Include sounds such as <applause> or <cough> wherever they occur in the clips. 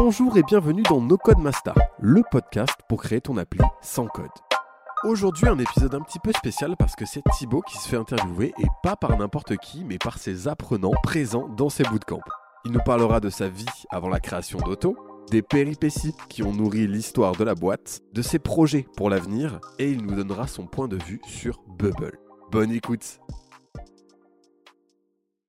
Bonjour et bienvenue dans No Code Master, le podcast pour créer ton appli sans code. Aujourd'hui, un épisode un petit peu spécial parce que c'est Thibaut qui se fait interviewer et pas par n'importe qui, mais par ses apprenants présents dans ses bootcamps. Il nous parlera de sa vie avant la création d'Auto, des péripéties qui ont nourri l'histoire de la boîte, de ses projets pour l'avenir et il nous donnera son point de vue sur Bubble. Bonne écoute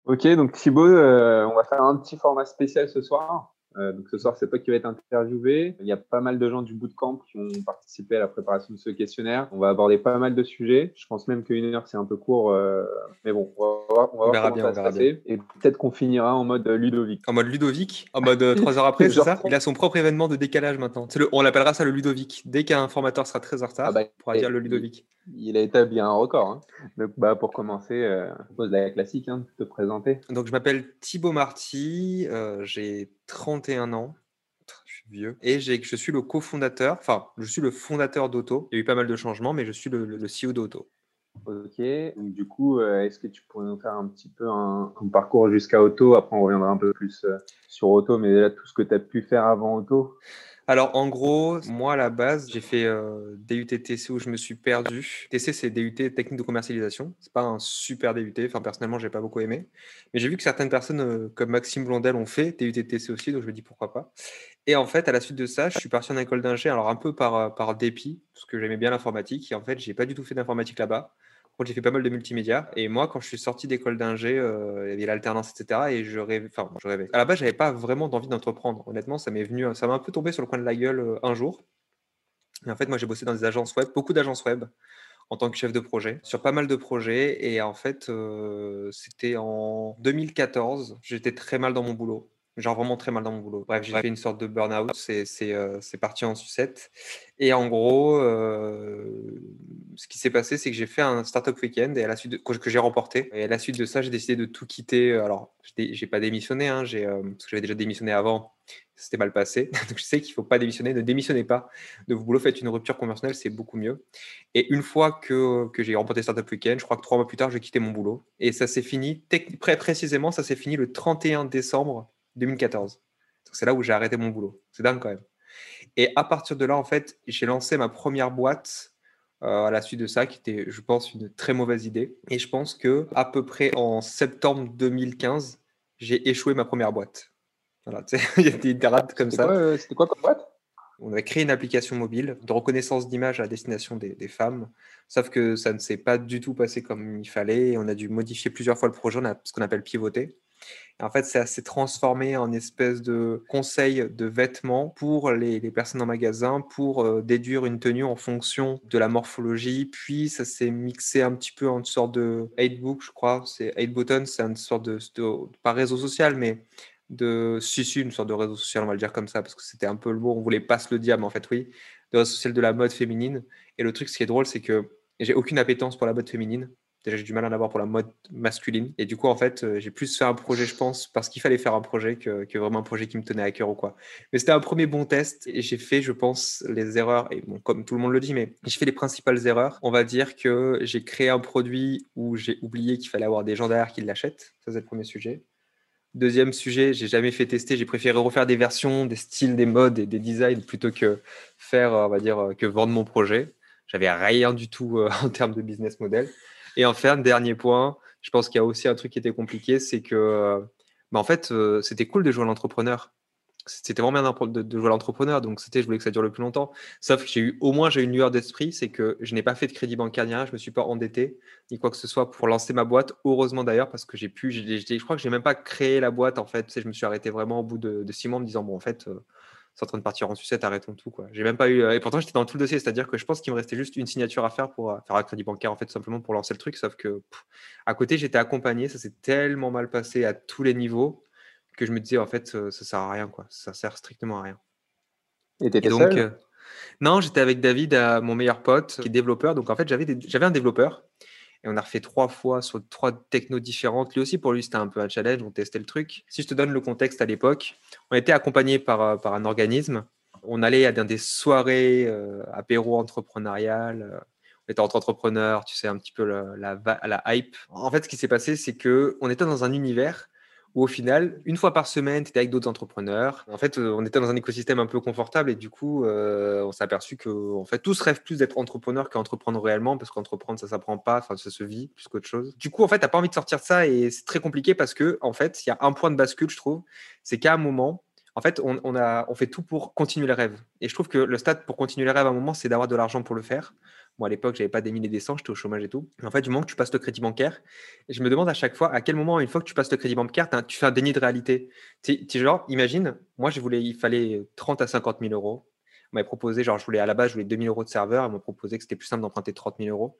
Ok, donc Thibaut, euh, on va faire un petit format spécial ce soir. Euh, donc ce soir, c'est toi qui vas être interviewé. Il y a pas mal de gens du bootcamp qui ont participé à la préparation de ce questionnaire. On va aborder pas mal de sujets. Je pense même qu'une heure, c'est un peu court. Euh, mais bon, on va voir, on va bien, ça va Et peut-être qu'on finira en mode Ludovic. En mode Ludovic En mode euh, trois heures après, <laughs> c'est ça? Il a son propre événement de décalage maintenant. Le, on l'appellera ça le Ludovic. Dès qu'un formateur sera très en retard, ah bah, on pourra dire le Ludovic. Il, a établi un record. Hein. Donc bah, pour commencer, je pose la classique, hein, de te présenter. Donc je m'appelle Thibaut Marty. J'ai 31 ans. Je suis vieux. Et je suis le cofondateur, enfin, je suis le fondateur d'Auto. Il y a eu pas mal de changements, mais je suis le, le CEO d'Auto. Ok, donc du coup, euh, est-ce que tu pourrais nous faire un petit peu un, parcours jusqu'à Auto Après, on reviendra un peu plus euh, sur Auto, mais là, tout ce que tu as pu faire avant Auto alors, en gros, moi, à la base, j'ai fait euh, DUT TC où je me suis perdu. TC, c'est DUT technique de commercialisation. C'est pas un super DUT. Enfin, personnellement, j'ai pas beaucoup aimé. Mais j'ai vu que certaines personnes, euh, comme Maxime Blondel, ont fait DUT TC aussi. Donc, je me dis pourquoi pas. Et en fait, à la suite de ça, je suis parti en école d'ingé. Alors, un peu par, euh, par dépit, parce que j'aimais bien l'informatique. Et en fait, j'ai pas du tout fait d'informatique là-bas j'ai fait pas mal de multimédia. Et moi, quand je suis sorti d'école d'ingé, euh, il y avait l'alternance, etc. Et je rêvais. Enfin, je rêvais. À la base, j'avais pas vraiment d'envie d'entreprendre. Honnêtement, ça m'est venu, ça m'a un peu tombé sur le coin de la gueule euh, un jour. Et en fait, moi, j'ai bossé dans des agences web, beaucoup d'agences web, en tant que chef de projet, sur pas mal de projets. Et en fait, euh, c'était en 2014. J'étais très mal dans mon boulot genre vraiment très mal dans mon boulot. Bref, j'ai fait une sorte de burn-out, c'est euh, parti en sucette. Et en gros, euh, ce qui s'est passé, c'est que j'ai fait un startup week-end et à la suite de, que j'ai remporté. Et à la suite de ça, j'ai décidé de tout quitter. Alors, j'ai pas démissionné, hein, euh, parce que j'avais déjà démissionné avant. C'était mal passé. <laughs> Donc, je sais qu'il faut pas démissionner. Ne démissionnez pas de vos boulot. Faites une rupture conventionnelle, c'est beaucoup mieux. Et une fois que, que j'ai remporté Startup Weekend, je crois que trois mois plus tard, j'ai quitté mon boulot. Et ça s'est fini, très précisément, ça s'est fini le 31 décembre 2014. C'est là où j'ai arrêté mon boulot. C'est dingue quand même. Et à partir de là, en fait, j'ai lancé ma première boîte euh, à la suite de ça, qui était, je pense, une très mauvaise idée. Et je pense que à peu près en septembre 2015, j'ai échoué ma première boîte. Voilà, <laughs> il y a des dates comme ça. Euh, c'était quoi comme boîte? On avait créé une application mobile de reconnaissance d'image à destination des, des, femmes, sauf que ça ne s'est pas du tout passé comme il fallait. On a dû modifier plusieurs fois le projet, on a ce qu'on appelle pivoter en fait, ça s'est transformé en espèce de conseil de vêtements pour les, personnes en magasin pour euh, déduire une tenue en fonction de la morphologie. Puis ça s'est mixé un petit peu en une sorte de 8book, je crois. C'est 8 button, c'est une sorte de, pas réseau social, mais de si, si, une sorte de réseau social, on va le dire comme ça, parce que c'était un peu le mot, on voulait pas se le mais en fait, oui, de réseau social de la mode féminine. Et le truc, ce qui est drôle, c'est que j'ai aucune appétence pour la mode féminine. J'ai du mal à en avoir pour la mode masculine. Et du coup, en fait, euh, j'ai plus fait un projet, je pense, parce qu'il fallait faire un projet que, vraiment un projet qui me tenait à cœur ou quoi. Mais c'était un premier bon test et j'ai fait, je pense, les erreurs. Et bon, comme tout le monde le dit, mais j'ai fait les principales erreurs. On va dire que j'ai créé un produit où j'ai oublié qu'il fallait avoir des gens derrière qui l'achètent. Ça, c'est le premier sujet. Deuxième sujet, j'ai jamais fait tester. J'ai préféré refaire des versions, des styles, des modes et des designs plutôt que faire, on va dire, que vendre mon projet. J'avais rien du tout euh, <laughs> en termes de business model. Et enfin, dernier point, je pense qu'il y a aussi un truc qui était compliqué, c'est que, bah, en fait, euh, c'était cool de jouer à l'entrepreneur. C'était vraiment bien de, jouer à l'entrepreneur, donc c'était, je voulais que ça dure le plus longtemps. Sauf que j'ai eu, au moins, j'ai eu une lueur d'esprit, c'est que je n'ai pas fait de crédit bancaire rien, je me suis pas endetté ni quoi que ce soit pour lancer ma boîte. Heureusement d'ailleurs, parce que j'ai pu, je crois que j'ai même pas créé la boîte en fait. je me suis arrêté vraiment au bout de, six mois en me disant bon, en fait, euh, c'est en train de partir en sucette, arrêtons tout. Quoi. J'ai même pas eu. Euh, et pourtant, j'étais dans tout le dossier, c'est-à-dire que je pense qu'il me restait juste une signature à faire pour euh, faire un crédit bancaire, en fait, simplement pour lancer le truc. Sauf que à côté, j'étais accompagné, ça s'est tellement mal passé à tous les niveaux que je me disais, en fait, ça, ça sert à rien, quoi. Ça sert strictement à rien. Et t'étais donc, seul Non, j'étais avec David, mon meilleur pote, qui est développeur. Donc, en fait, j'avais, j'avais un développeur et on a refait trois fois sur trois technos différentes. Lui aussi, pour lui, c'était un peu un challenge. On testait le truc. Si je te donne le contexte à l'époque, on était accompagné par, euh, par un organisme. On allait à des soirées euh, apéro entrepreneuriales. Euh, on était entre entrepreneurs, tu sais, un petit peu la, la, la hype. En fait, ce qui s'est passé, c'est que on était dans un univers où au final, une fois par semaine, tu étais avec d'autres entrepreneurs. En fait, on était dans un écosystème un peu confortable et du coup, on s'est aperçu que en fait, tous rêvent plus d'être entrepreneur qu'entreprendre réellement parce qu'entreprendre, ça s'apprend pas, ça se vit plus qu'autre chose. Du coup, en fait, tu n'as pas envie de sortir de ça et c'est très compliqué parce que, en fait, il y a un point de bascule, je trouve, c'est qu'à un moment, en fait, on, fait tout pour continuer les rêves. Et je trouve que le stade pour continuer les rêves à un moment, c'est d'avoir de l'argent pour le faire. Moi, à l'époque, j'avais pas des milliers des cents, j'étais au chômage et tout. Mais en fait, du moment que tu passes le crédit bancaire, je me demande à chaque fois à quel moment, une fois que tu passes le crédit bancaire, tu fais un déni de réalité. Tu, genre, imagine, moi, je voulais, il fallait 30 à 50 000 euros. On m'avait proposé, genre, je voulais à la base, je voulais 2 000 euros de serveur. Ils m'ont proposé que c'était plus simple d'emprunter 30 000 euros.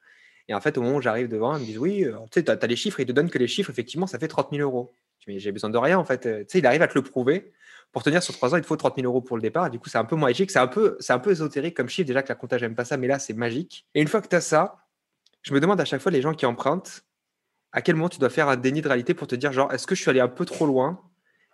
Et en fait, au moment où j'arrive devant, ils me disent Oui, euh, tu sais, tu as, les chiffres, ils te donnent que les chiffres, effectivement, ça fait 30 000 euros. Mais j'ai besoin de rien, en fait. Tu sais, à te le prouver pour tenir sur trois ans, il faut 30 000 euros pour le départ. du coup, c'est un peu magique. C'est un peu, c'est un peu ésotérique comme chiffre. Déjà que la compta, j'aime pas ça, mais là, c'est magique. Et une fois que tu as ça, je me demande à chaque fois, les gens qui empruntent, à quel moment tu dois faire un déni de réalité pour te dire, genre, est-ce que je suis allé un peu trop loin?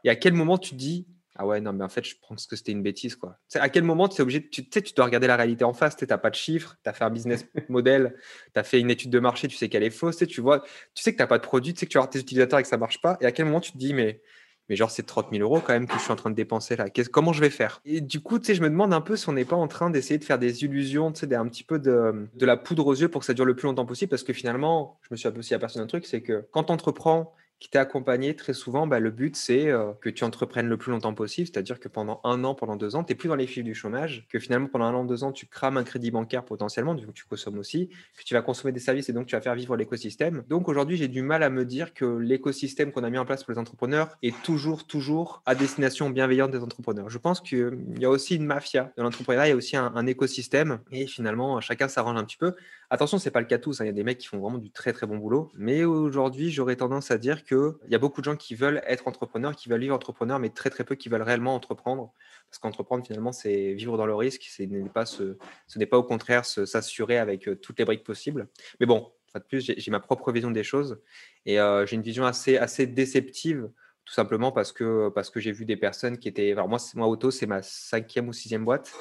Et à quel moment tu dis, ah ouais, non, mais en fait, je pense que c'était une bêtise, quoi. À quel moment tu es obligé, tu sais, tu dois regarder la réalité en face, tu n'as pas de chiffres, tu as fait un business <laughs> model, tu as fait une étude de marché, tu sais qu'elle est fausse, tu vois, tu sais que tu n'as pas de produit, tu sais que tu vas avoir tes utilisateurs et que ça marche pas. Et à quel moment tu te dis, mais mais genre, c'est 30 000 euros quand même que je suis en train de dépenser là. Comment je vais faire? Et du coup, tu sais, je me demande un peu si on n'est pas en train d'essayer de faire des illusions, tu sais, un petit peu de, de, la poudre aux yeux pour que ça dure le plus longtemps possible. Parce que finalement, je me suis aussi aperçu d'un truc, c'est que quand tu entreprends qui t'est accompagné, très souvent, bah, le but, c'est euh, que tu entreprennes le plus longtemps possible, c'est-à-dire que pendant un an, pendant deux ans, tu n'es plus dans les chiffres du chômage, que finalement, pendant un an, deux ans, tu crames un crédit bancaire potentiellement, donc tu consommes aussi, que tu vas consommer des services et donc tu vas faire vivre l'écosystème. Donc aujourd'hui, j'ai du mal à me dire que l'écosystème qu'on a mis en place pour les entrepreneurs est toujours, toujours à destination bienveillante des entrepreneurs. Je pense qu'il y a aussi une mafia dans l'entrepreneuriat, il y a aussi un, écosystème et finalement, chacun s'arrange un petit peu. Attention, c'est pas le cas tous. Hein. Il y a des mecs qui font vraiment du très très bon boulot. Mais aujourd'hui, j'aurais tendance à dire qu'il y a beaucoup de gens qui veulent être entrepreneurs, qui veulent vivre entrepreneur, mais très très peu qui veulent réellement entreprendre. Parce qu'entreprendre, finalement, c'est vivre dans le risque. Ce n'est pas, ce, n'est pas au contraire s'assurer avec euh, toutes les briques possibles. Mais bon, de plus, j'ai ma propre vision des choses. Et euh, j'ai une vision assez, assez déceptive tout simplement parce que, parce que j'ai vu des personnes qui étaient. Alors, moi, moi Auto, c'est ma cinquième ou sixième boîte.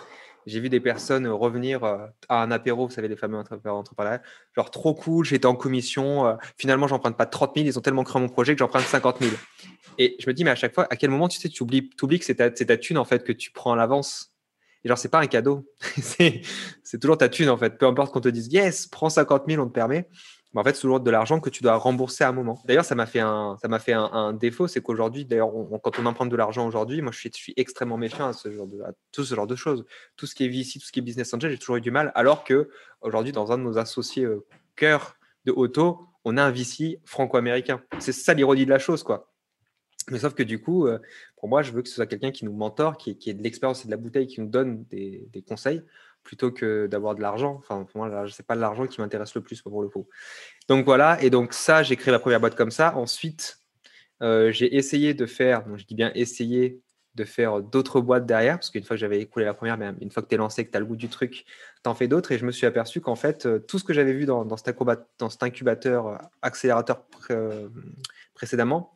J'ai vu des personnes revenir euh, à un apéro, vous savez, les fameux entrepreneurs, genre trop cool, j'étais en commission, euh, finalement, j'emprunte pas 30 000, ils ont tellement cru à mon projet que j'emprunte 50 000. Et je me dis, mais à chaque fois, à quel moment tu sais, tu oublies, oublies que c'est ta, ta, thune en fait que tu prends à l'avance? Et genre, c'est pas un cadeau, <laughs> c'est toujours ta thune en fait. Peu importe qu'on te dise, yes, prends 50 000, on te permet en fait, c'est toujours de l'argent que tu dois rembourser à un moment. D'ailleurs, ça m'a fait un, ça m'a fait un, défaut, c'est qu'aujourd'hui, d'ailleurs, quand on emprunte de l'argent aujourd'hui, moi, je suis, extrêmement méfiant à, ce genre de, tout ce genre de choses. Tout ce qui est VC, tout ce qui est business angel, j'ai toujours eu du mal. Alors que aujourd'hui, dans un de nos associés euh, cœur de auto, on a un VC franco-américain. C'est ça l'ironie de la chose, quoi. Mais sauf que du coup, euh, pour moi, je veux que ce soit quelqu'un qui nous mentore, qui, qui ait de l'expérience et de la bouteille, qui nous donne des, des conseils plutôt que d'avoir de l'argent. Enfin, pour moi, c'est pas l'argent qui m'intéresse le plus pour le coup. Donc voilà, et donc ça, j'ai créé ma première boîte comme ça. Ensuite, euh, j'ai essayé de faire, donc je dis bien essayer de faire d'autres boîtes derrière, parce qu'une fois que j'avais écoulé la première, mais une fois que tu es lancé, que tu as le goût du truc, tu en fais d'autres. Et je me suis aperçu qu'en fait, euh, tout ce que j'avais vu dans, dans, cet, dans cet incubateur, euh, accélérateur précédemment,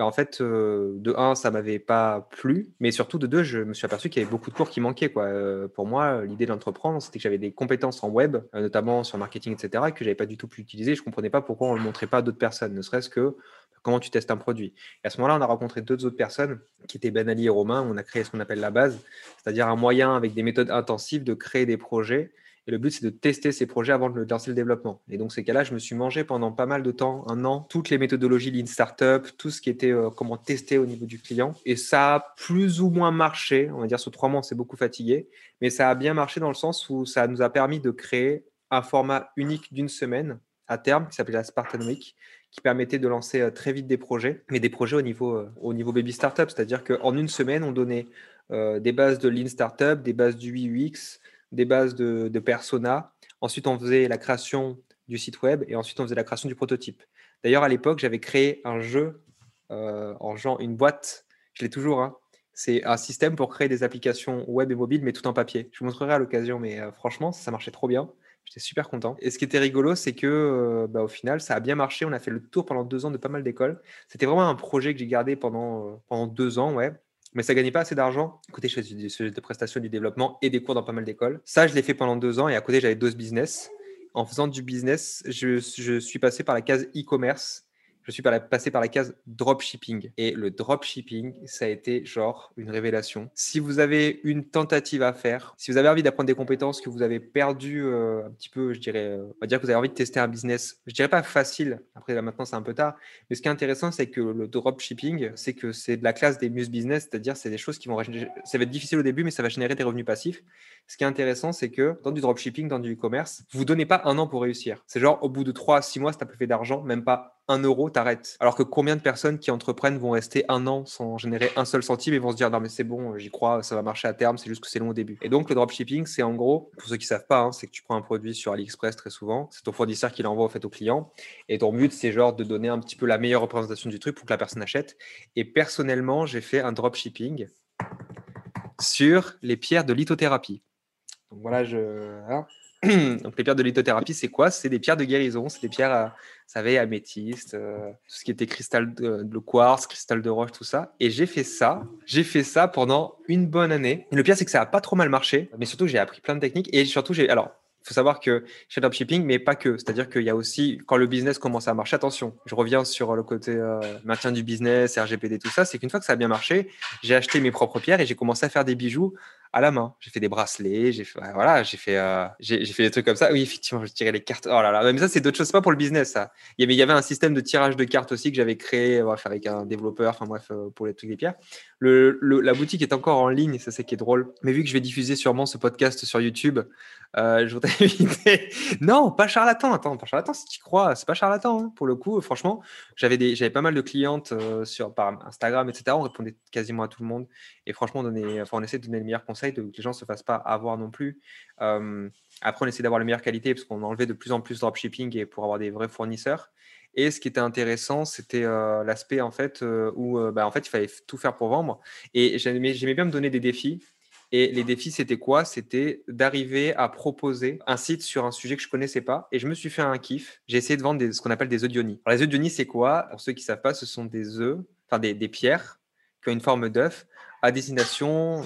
bah, en fait, de un, ça m'avait pas plu, mais surtout de deux, je me suis aperçu qu'il y avait beaucoup de cours qui manquaient. Quoi. pour moi, l'idée d'entreprendre, c'était que j'avais des compétences en web, notamment sur marketing, etc., que j'avais pas du tout pu utiliser. Je comprenais pas pourquoi on le montrait pas à d'autres personnes, ne serait-ce que comment tu testes un produit. Et à ce moment-là, on a rencontré deux autres personnes qui étaient Ben Ali et Romain. On a créé ce qu'on appelle la base, c'est-à-dire un moyen avec des méthodes intensives de créer des projets et le but, c'est de tester ces projets avant de lancer le développement. Et donc, ces cas-là, je me suis mangé pendant pas mal de temps, un an, toutes les méthodologies Lean Startup, tout ce qui était euh, comment tester au niveau du client. Et ça a plus ou moins marché. On va dire, sur trois mois, on s'est beaucoup fatigué. Mais ça a bien marché dans le sens où ça nous a permis de créer un format unique d'une semaine à terme qui s'appelait la Spartan Week qui permettait de lancer euh, très vite des projets, mais des projets au niveau, euh, au niveau baby startup, c'est-à-dire qu'en une semaine, on donnait des bases de Lean Startup, des bases du UX, des bases de, persona. Ensuite, on faisait la création du site web et ensuite, on faisait la création du prototype. D'ailleurs, à l'époque, j'avais créé un jeu euh, en genre une boîte. Je l'ai toujours. Hein. C'est un système pour créer des applications web et mobile, mais tout en papier. Je vous montrerai à l'occasion, mais euh, franchement, ça, marchait trop bien. J'étais super content. Et ce qui était rigolo, c'est que euh, bah, au final, ça a bien marché. On a fait le tour pendant deux ans de pas mal d'écoles. C'était vraiment un projet que j'ai gardé pendant, pendant deux ans, ouais mais ça gagnait pas assez d'argent. Côté, je faisais des prestations du développement et des cours dans pas mal d'écoles. Ça, je l'ai fait pendant deux ans et à côté, j'avais deux business. En faisant du business, je, suis passé par la case e-commerce. Je suis passé par la case dropshipping. Et le dropshipping, ça a été genre une révélation. Si vous avez une tentative à faire, si vous avez envie d'apprendre des compétences que vous avez perdues euh, un petit peu, je dirais, euh, on va dire que vous avez envie de tester un business, je dirais pas facile, après là, maintenant c'est un peu tard, mais ce qui est intéressant, c'est que le dropshipping, c'est que c'est de la classe des muse business, c'est-à-dire c'est des choses qui vont, ça va être difficile au début, mais ça va générer des revenus passifs. Ce qui est intéressant, c'est que dans du dropshipping, dans du e-commerce, vous donnez pas un an pour réussir. C'est genre au bout de 3 à 6 mois, si tu peu fait d'argent, même pas un euro, t'arrêtes. Alors que combien de personnes qui entreprennent vont rester un an sans générer un seul centime et vont se dire non mais c'est bon, j'y crois, ça va marcher à terme, c'est juste que c'est long au début. Et donc le dropshipping, c'est en gros, pour ceux qui savent pas, hein, c'est que tu prends un produit sur AliExpress très souvent, c'est ton fournisseur qui l'envoie au fait au client, et ton but c'est genre de donner un petit peu la meilleure représentation du truc pour que la personne achète. Et personnellement, j'ai fait un dropshipping sur les pierres de lithothérapie. Donc voilà, je. Hein. <clears throat> Donc les pierres de lithothérapie, c'est quoi? C'est des pierres de guérison, c'est des pierres, à, vous savez, améthyste, euh, tout ce qui était cristal de, quartz, cristal de roche, tout ça. Et j'ai fait ça, j'ai fait ça pendant une bonne année. Et le pire, c'est que ça a pas trop mal marché, mais surtout j'ai appris plein de techniques et surtout j'ai, alors il faut savoir que chez dropshipping, mais pas que. C'est-à-dire qu'il y a aussi, quand le business commence à marcher, attention, je reviens sur le côté euh, maintien du business, RGPD, tout ça, c'est qu'une fois que ça a bien marché, j'ai acheté mes propres pierres et j'ai commencé à faire des bijoux à la main. J'ai fait des bracelets, j'ai fait, voilà, j'ai fait, euh, j'ai fait des trucs comme ça. Oui, effectivement, je tirais les cartes. Oh là là, mais ça, c'est d'autres choses, pas pour le business, ça. Il y avait, un système de tirage de cartes aussi que j'avais créé, bref, avec un développeur, enfin bref, euh, pour les trucs des pierres. Le, la boutique est encore en ligne, ça c'est qui est drôle. Mais vu que je vais diffuser sûrement ce podcast sur YouTube, euh, <laughs> je voudrais éviter. non, pas charlatan. Attends, pas charlatan si tu crois. C'est pas charlatan. Hein. Pour le coup, franchement, j'avais des, j'avais pas mal de clientes euh, sur par Instagram, etc. On répondait quasiment à tout le monde. Et franchement, on, donnait, enfin, essaie de donner le meilleur conseil, de que les gens se fassent pas avoir non plus. Après, on essaie d'avoir la meilleure qualité parce qu'on enlevait de plus en plus dropshipping et pour avoir des vrais fournisseurs. Et ce qui était intéressant, c'était l'aspect en fait où bah, en fait il fallait tout faire pour vendre. Et j'aimais, bien me donner des défis. Et les défis, c'était quoi? C'était d'arriver à proposer un site sur un sujet que je connaissais pas. Et je me suis fait un kiff. J'ai essayé de vendre ce qu'on appelle des œufs Alors, les œufs c'est quoi? Pour ceux qui savent pas, ce sont des œufs, enfin des pierres qui ont une forme d'œuf à destination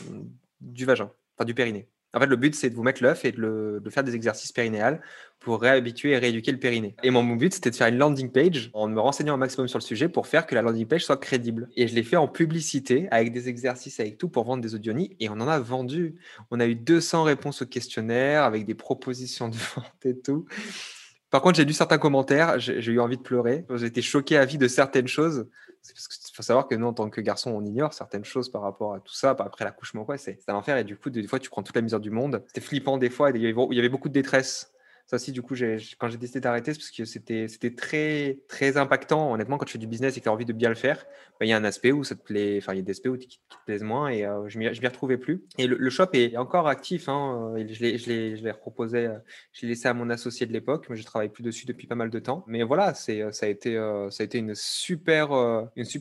du vagin, enfin du périnée. En fait, le but, c'est de vous mettre l'œuf et de, faire des exercices périnéales pour réhabituer et rééduquer le périnée. Et mon but, c'était de faire une landing page en me renseignant un maximum sur le sujet pour faire que la landing page soit crédible. Et je l'ai fait en publicité avec des exercices, avec tout pour vendre des audionies et on en a vendu. On a eu 200 réponses au questionnaire avec des propositions de <laughs> vente et tout. Par contre, j'ai lu certains commentaires, j'ai eu envie de pleurer. J'ai été choqué à vie de certaines choses. Parce qu'il faut savoir que nous, en tant que garçon, on ignore certaines choses par rapport à tout ça. Après l'accouchement, quoi, c'est un enfer. Et du coup, des fois, tu prends toute la misère du monde. C'était flippant des fois. il y avait beaucoup de détresse. Ça aussi, du coup, quand j'ai décidé d'arrêter, c'est parce que c'était, très, très impactant. Honnêtement, quand tu fais du business et que tu as envie de bien le faire, bah, il y a un aspect où ça te plaît, enfin, il y a des aspects où qui, te plaisent moins et euh, je ne m'y retrouvais plus. Et le, shop est encore actif. Hein, euh, je, l'ai, je, je l'ai euh, je l'ai laissé à mon associé de l'époque, mais je travaille plus dessus depuis pas mal de temps. Mais voilà, ça, a été, une super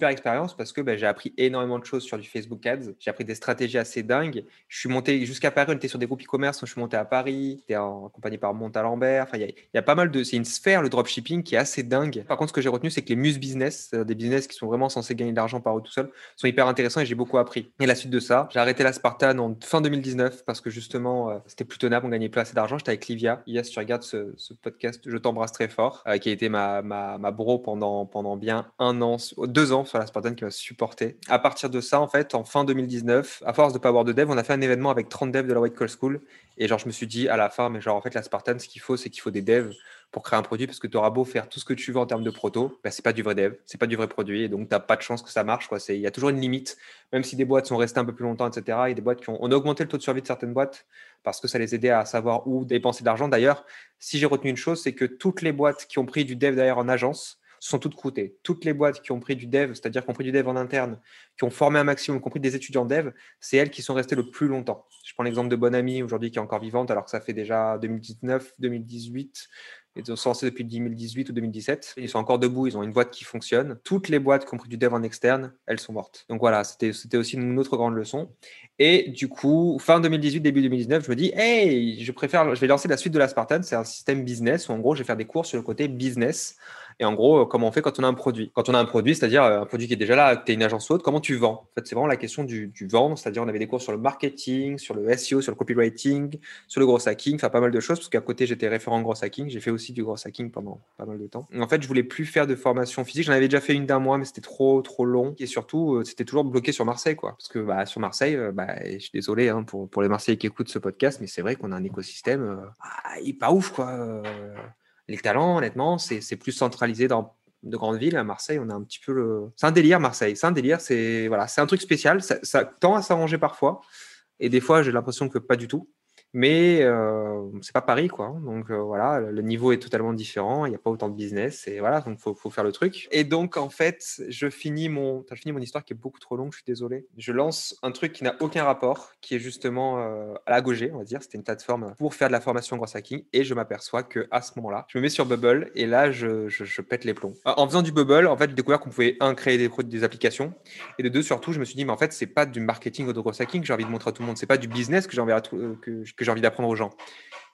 expérience parce que bah, j'ai appris énormément de choses sur du Facebook Ads. J'ai appris des stratégies assez dingues. Je suis monté jusqu'à Paris, on était sur des groupes e-commerce, je suis monté à Paris, j'étais accompagné par Montalent Enfin, il y, a pas mal de. C'est une sphère, le dropshipping, qui est assez dingue. Par contre, ce que j'ai retenu, c'est que les muse business, des business qui sont vraiment censés gagner de l'argent par eux tout seuls, sont hyper intéressants et j'ai beaucoup appris. Et la suite de ça, j'ai arrêté la Spartan en fin 2019 parce que justement, euh, c'était plus tenable, on gagnait plus assez d'argent. J'étais avec Livia. Yes, tu regardes ce, podcast, je t'embrasse très fort, euh, qui a été ma, ma, ma, bro pendant, pendant bien un an, deux ans sur la Spartan qui m'a supporté. À partir de ça, en fait, en fin 2019, à force de pas avoir de dev, on a fait un événement avec 30 devs de la White Call School et genre, je me suis dit à la fin, mais genre, en fait, la Spartan, ce qu'il faut, c'est qu'il faut des devs pour créer un produit parce que tu auras beau faire tout ce que tu veux en termes de proto, bah, c'est pas du vrai dev, c'est pas du vrai produit et donc tu n'as pas de chance que ça marche. Il y a toujours une limite, même si des boîtes sont restées un peu plus longtemps, etc. A des boîtes qui ont, augmenté le taux de survie de certaines boîtes parce que ça les aidait à savoir où dépenser de l'argent. D'ailleurs, si j'ai retenu une chose, c'est que toutes les boîtes qui ont pris du dev d'ailleurs en agence, sont toutes coûtées. Toutes les boîtes qui ont pris du dev, c'est-à-dire qui ont pris du dev en interne, qui ont formé un maximum, qui ont pris des étudiants dev, c'est elles qui sont restées le plus longtemps. Je prends l'exemple de Bonne Amie aujourd'hui qui est encore vivante alors que ça fait déjà 2019, 2018, ils ont lancé depuis 2018 ou 2017. Ils sont encore debout, ils ont une boîte qui fonctionne. Toutes les boîtes qui ont pris du dev en externe, elles sont mortes. Donc voilà, c'était aussi une autre grande leçon. Et du coup, fin 2018, début 2019, je me dis, hey, je préfère, je vais lancer la suite de la Spartan. C'est un système business où en gros, je vais faire des cours sur le côté business Et en gros, comment on fait quand on a un produit? Quand on a un produit, c'est-à-dire un produit qui est déjà là, tu es une agence ou autre, comment tu vends? En fait, c'est vraiment la question du, vendre, c'est-à-dire on avait des cours sur le marketing, sur le SEO, sur le copywriting, sur le gros hacking, enfin pas mal de choses, parce qu'à côté, j'étais référent gros hacking, j'ai fait aussi du gros hacking pendant pas mal de temps. En fait, je voulais plus faire de formation physique, j'en avais déjà fait une d'un mois, mais c'était trop, trop long. Et surtout, euh, c'était toujours bloqué sur Marseille, quoi. Parce que bah, sur Marseille, euh, bah, je suis désolé hein, pour, les Marseillais qui écoutent ce podcast, mais c'est vrai qu'on a un écosystème euh, ah, pas ouf, quoi. Les talents, honnêtement, c'est plus centralisé dans de grandes villes. À Marseille, on a un petit peu le. C'est un délire, Marseille. C'est un délire. C'est voilà, un truc spécial. Ça tend à s'arranger parfois, et des fois, j'ai l'impression que pas du tout mais euh, c'est pas Paris quoi. Donc euh, voilà, le niveau est totalement différent. Il n'y a pas autant de business et voilà, donc faut, faut faire le truc. Et donc en fait, je finis mon, as fini mon histoire qui est beaucoup trop longue. Je suis désolé. Je lance un truc qui n'a aucun rapport, qui est justement euh, à la Gogé, on va dire. C'était une plateforme pour faire de la formation grâce hacking et je m'aperçois que à ce moment-là, je me mets sur Bubble et là je, je, je pète les plombs. En faisant du Bubble, en fait, j'ai découvert qu'on pouvait un créer des, des applications et de deux surtout, je me suis dit mais en fait c'est pas du marketing ou de gros hacking que j'ai envie de montrer à tout le monde. C'est pas du business que j'ai envie, que, que j'ai envie d'apprendre aux gens.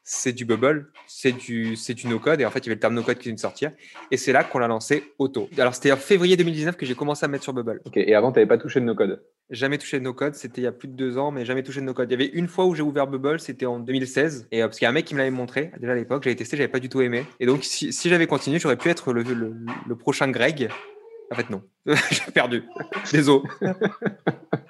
C'est du bubble, c'est du, c'est du no-code. Et en fait, il y avait le terme no-code qui vient de sortir. Et c'est là qu'on l'a lancé auto. Alors, c'était en février 2019 que j'ai commencé à mettre sur Bubble. Ok, et avant, tu n'avais pas touché de no-code? Jamais touché de no-code. C'était il y a plus de deux ans, mais jamais touché de no-code. Il y avait une fois où j'ai ouvert Bubble, c'était en 2016. Et euh, parce qu'il y a un mec qui me l'avait montré déjà à l'époque. J'avais testé, j'avais pas du tout aimé. Et donc, si, j'avais continué, j'aurais pu être le, le, prochain Greg. En fait, non. <laughs> j'ai perdu. Désolé. <laughs>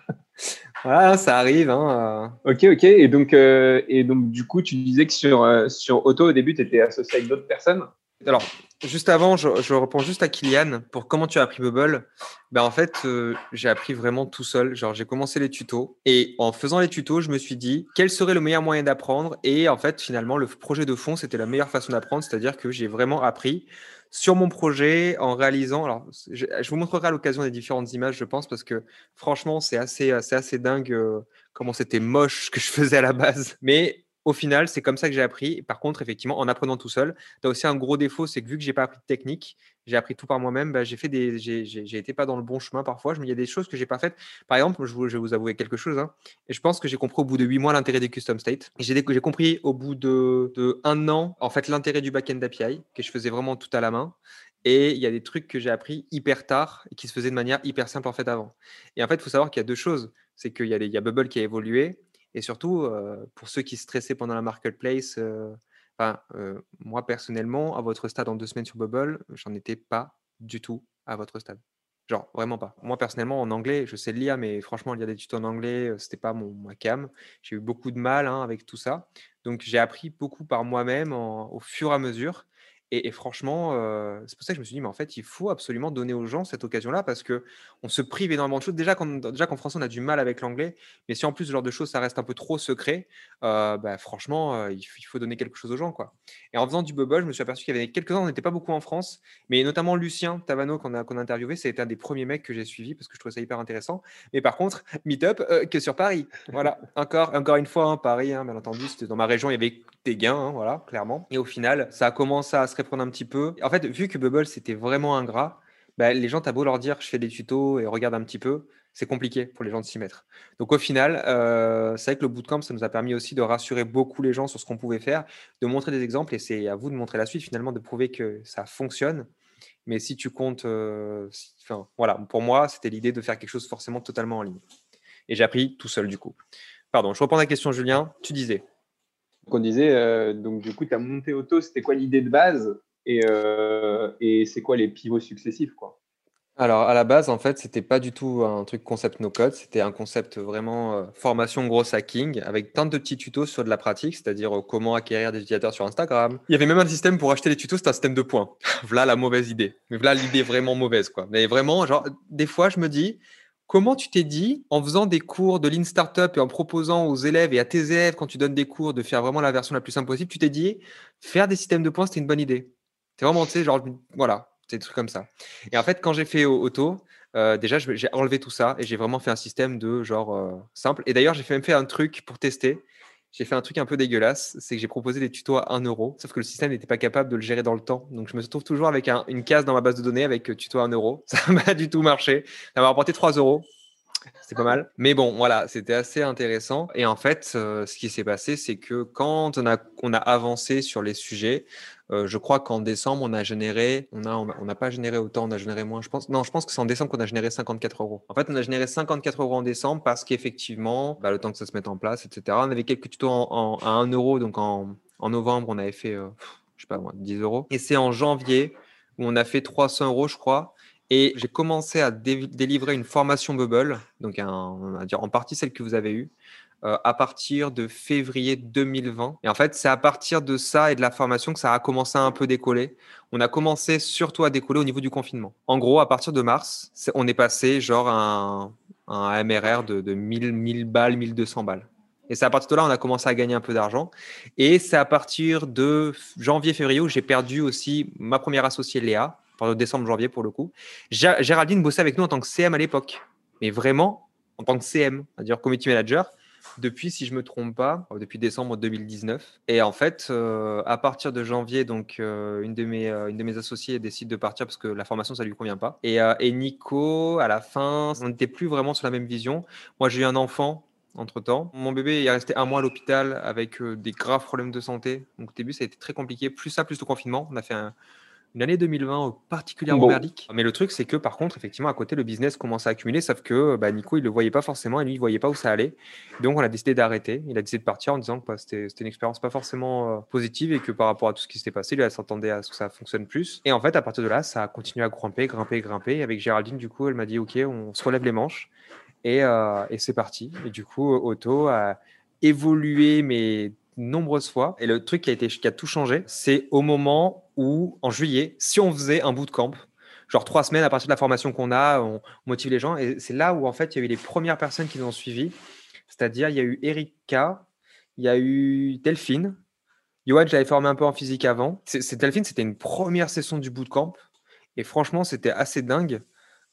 Voilà, ça arrive. Hein. Euh. Ok, ok. Et donc, euh, et donc, du coup, tu disais que sur, euh, sur Auto, au début, tu étais associé avec d'autres personnes? Alors, juste avant, je, je, réponds juste à Kylian pour comment tu as appris Bubble. Ben, en fait, j'ai appris vraiment tout seul. Genre, j'ai commencé les tutos et en faisant les tutos, je me suis dit quel serait le meilleur moyen d'apprendre. Et en fait, finalement, le projet de fond, c'était la meilleure façon d'apprendre. C'est-à-dire que j'ai vraiment appris sur mon projet en réalisant. Alors, je, vous montrerai à l'occasion des différentes images, je pense, parce que franchement, c'est assez, assez dingue euh, comment c'était moche ce que je faisais à la base. Mais au final, c'est comme ça que j'ai appris. Par contre, effectivement, en apprenant tout seul, tu as aussi un gros défaut, c'est que vu que j'ai pas appris de technique, j'ai appris tout par moi-même, bah, j'ai fait des, j'ai été pas dans le bon chemin parfois. Je me, il y a des choses que j'ai pas faites. Par exemple, je, vais vous avouer quelque chose. Hein, et je pense que j'ai compris au bout de huit mois l'intérêt des custom state. J'ai compris au bout de, un an, en fait, l'intérêt du backend API que je faisais vraiment tout à la main. Et il y a des trucs que j'ai appris hyper tard et qui se faisaient de manière hyper simple en fait avant. Et en fait, il faut savoir qu'il y a deux choses. C'est qu'il y, y, a Bubble qui a évolué et surtout, pour ceux qui stressaient pendant la marketplace, moi personnellement, à votre stade en deux semaines sur Bubble, j'en étais pas du tout à votre stade. Genre, vraiment pas. Moi, personnellement, en anglais, je sais lire, mais franchement, a des tutos en anglais, c'était pas mon, ma cam. J'ai eu beaucoup de mal hein, avec tout ça. Donc, j'ai appris beaucoup par moi-même au fur et à mesure. Et, franchement, euh, c'est pour ça que je me suis dit, mais en fait, il faut absolument donner aux gens cette occasion-là parce que on se prive énormément de choses. Déjà qu'en, déjà qu'en français, on a du mal avec l'anglais, mais si en plus ce genre de choses, ça reste un peu trop secret, euh, bah, franchement, euh, il, faut donner quelque chose aux gens. Quoi. Et en faisant du bubble, je me suis aperçu qu'il y avait quelques-uns, on n'était pas beaucoup en France, mais notamment Lucien Tavano qu'on a, qu'on a interviewé, c'était un des premiers mecs que j'ai suivi parce que je trouvais ça hyper intéressant. Mais par contre, Meetup, que sur Paris. Voilà, encore, encore une fois, hein, Paris, hein, bien entendu, c'était dans ma région, il y avait gains, hein, voilà, clairement. Et au final, ça a commencé à se répondre un petit peu. En fait, vu que Bubble, c'était vraiment ingrat, bah, les gens, t'as beau leur dire je fais des tutos et regarde un petit peu, c'est compliqué pour les gens de s'y mettre. Donc au final, euh, c'est vrai que le bootcamp, ça nous a permis aussi de rassurer beaucoup les gens sur ce qu'on pouvait faire, de montrer des exemples, et c'est à vous de montrer la suite, finalement, de prouver que ça fonctionne. Mais si tu comptes, euh, voilà, pour moi, c'était l'idée de faire quelque chose forcément totalement en ligne. Et j'ai appris tout seul, du coup. Pardon, je reprends la question, Julien. Tu disais on disait, euh, donc du coup, tu as monté Auto, c'était quoi l'idée de base et, euh, et c'est quoi les pivots successifs quoi? Alors, à la base, en fait, c'était pas du tout un truc concept no-code, c'était un concept vraiment euh, formation gros hacking avec plein de petits tutos sur de la pratique, c'est-à-dire comment acquérir des utilisateurs sur Instagram. Il y avait même un système pour acheter les tutos, c'était un système de points. <laughs> voilà la mauvaise idée. Mais voilà l'idée vraiment mauvaise, quoi. Mais vraiment, genre, des fois, je me dis, Comment tu t'es dit, en faisant des cours de Lean Startup et en proposant aux élèves et à tes élèves, quand tu donnes des cours, de faire vraiment la version la plus simple possible, tu t'es dit, faire des systèmes de points, c'était une bonne idée. C'est vraiment, tu sais, genre, voilà, c'est des trucs comme ça. Et en fait, quand j'ai fait auto, euh, déjà, j'ai enlevé tout ça et j'ai vraiment fait un système de genre euh, simple. Et d'ailleurs, j'ai même fait un truc pour tester j'ai fait un truc un peu dégueulasse, c'est que j'ai proposé des tutos à 1 euro, sauf que le système n'était pas capable de le gérer dans le temps. Donc je me retrouve toujours avec une case dans ma base de données avec euh, tuto à 1 euro. <laughs> Ça m'a pas du tout marché. Ça m'a rapporté 3 euros. C'est pas mal. Mais bon, voilà, c'était assez intéressant. Et en fait, euh, ce qui s'est passé, c'est que quand on a avancé sur les sujets, Euh, je crois qu'en décembre, on a généré, on n'a pas généré autant, on a généré moins. Je pense, non, je pense que c'est en décembre qu'on a généré 54 euros. En fait, on a généré 54 euros en décembre parce qu'effectivement, bah, le temps que ça se mette en place, etc. On avait quelques tutos à 1 euro, donc en, novembre, on avait fait, euh, je sais pas moi, 10 euros. Et c'est en janvier où on a fait 300 euros, je crois. Et j'ai commencé à délivrer une formation Bubble, donc on va dire en partie celle que vous avez eue, euh, à partir de février 2020. Et en fait, c'est à partir de ça et de la formation que ça a commencé à un peu décoller. On a commencé surtout à décoller au niveau du confinement. En gros, à partir de mars, on est passé genre à un, MRR de, de 1000, 1000 balles, 1200 balles. Et c'est à partir de là on a commencé à gagner un peu d'argent. Et c'est à partir de janvier-février où j'ai perdu aussi ma première associée Léa, pendant décembre-janvier pour le coup. Géraldine bossait avec nous en tant que CM à l'époque, mais vraiment en tant que CM, c'est-à-dire committee manager depuis, si je me trompe pas, depuis décembre 2019. Et en fait, euh, à partir de janvier, donc euh, une, de mes, euh, une de mes associées décide de partir parce que la formation, ça lui convient pas. Et, et Nico, à la fin, on n'était plus vraiment sur la même vision. Moi, j'ai eu un enfant entre temps. Mon bébé est resté un mois à l'hôpital avec des graves problèmes de santé. Donc au début, ça a été très compliqué. Plus ça, plus le confinement. On a fait un, une année 2020 particulièrement merdique. Mais le truc, c'est que par contre, effectivement, à côté, le business commence à accumuler, sauf que bah, Nico, il le voyait pas forcément et lui, il voyait pas où ça allait. Donc, on a décidé d'arrêter. Il a décidé de partir en disant que bah, c'était une expérience pas forcément euh, positive et que par rapport à tout ce qui s'était passé, lui, elle s'attendait à ce que ça fonctionne plus. Et en fait, à partir de là, ça a continué à grimper, grimper, grimper. Et avec Géraldine, du coup, elle m'a dit, OK, on se relève les manches. Et, euh, et c'est parti. Et du coup, Otto a évolué, mais nombreuses fois. Et le truc qui a, été, qui a tout changé, c'est au moment où, en juillet, si on faisait un bootcamp, genre trois semaines à partir de la formation qu'on a, on motive les gens. Et c'est là où, en fait, il y a eu les premières personnes qui nous ont suivis. C'est-à-dire, il y a eu Erika, il y a eu Delphine. Johan, j'avais formé un peu en physique avant. C'est Delphine, c'était une première session du bootcamp. Et franchement, c'était assez dingue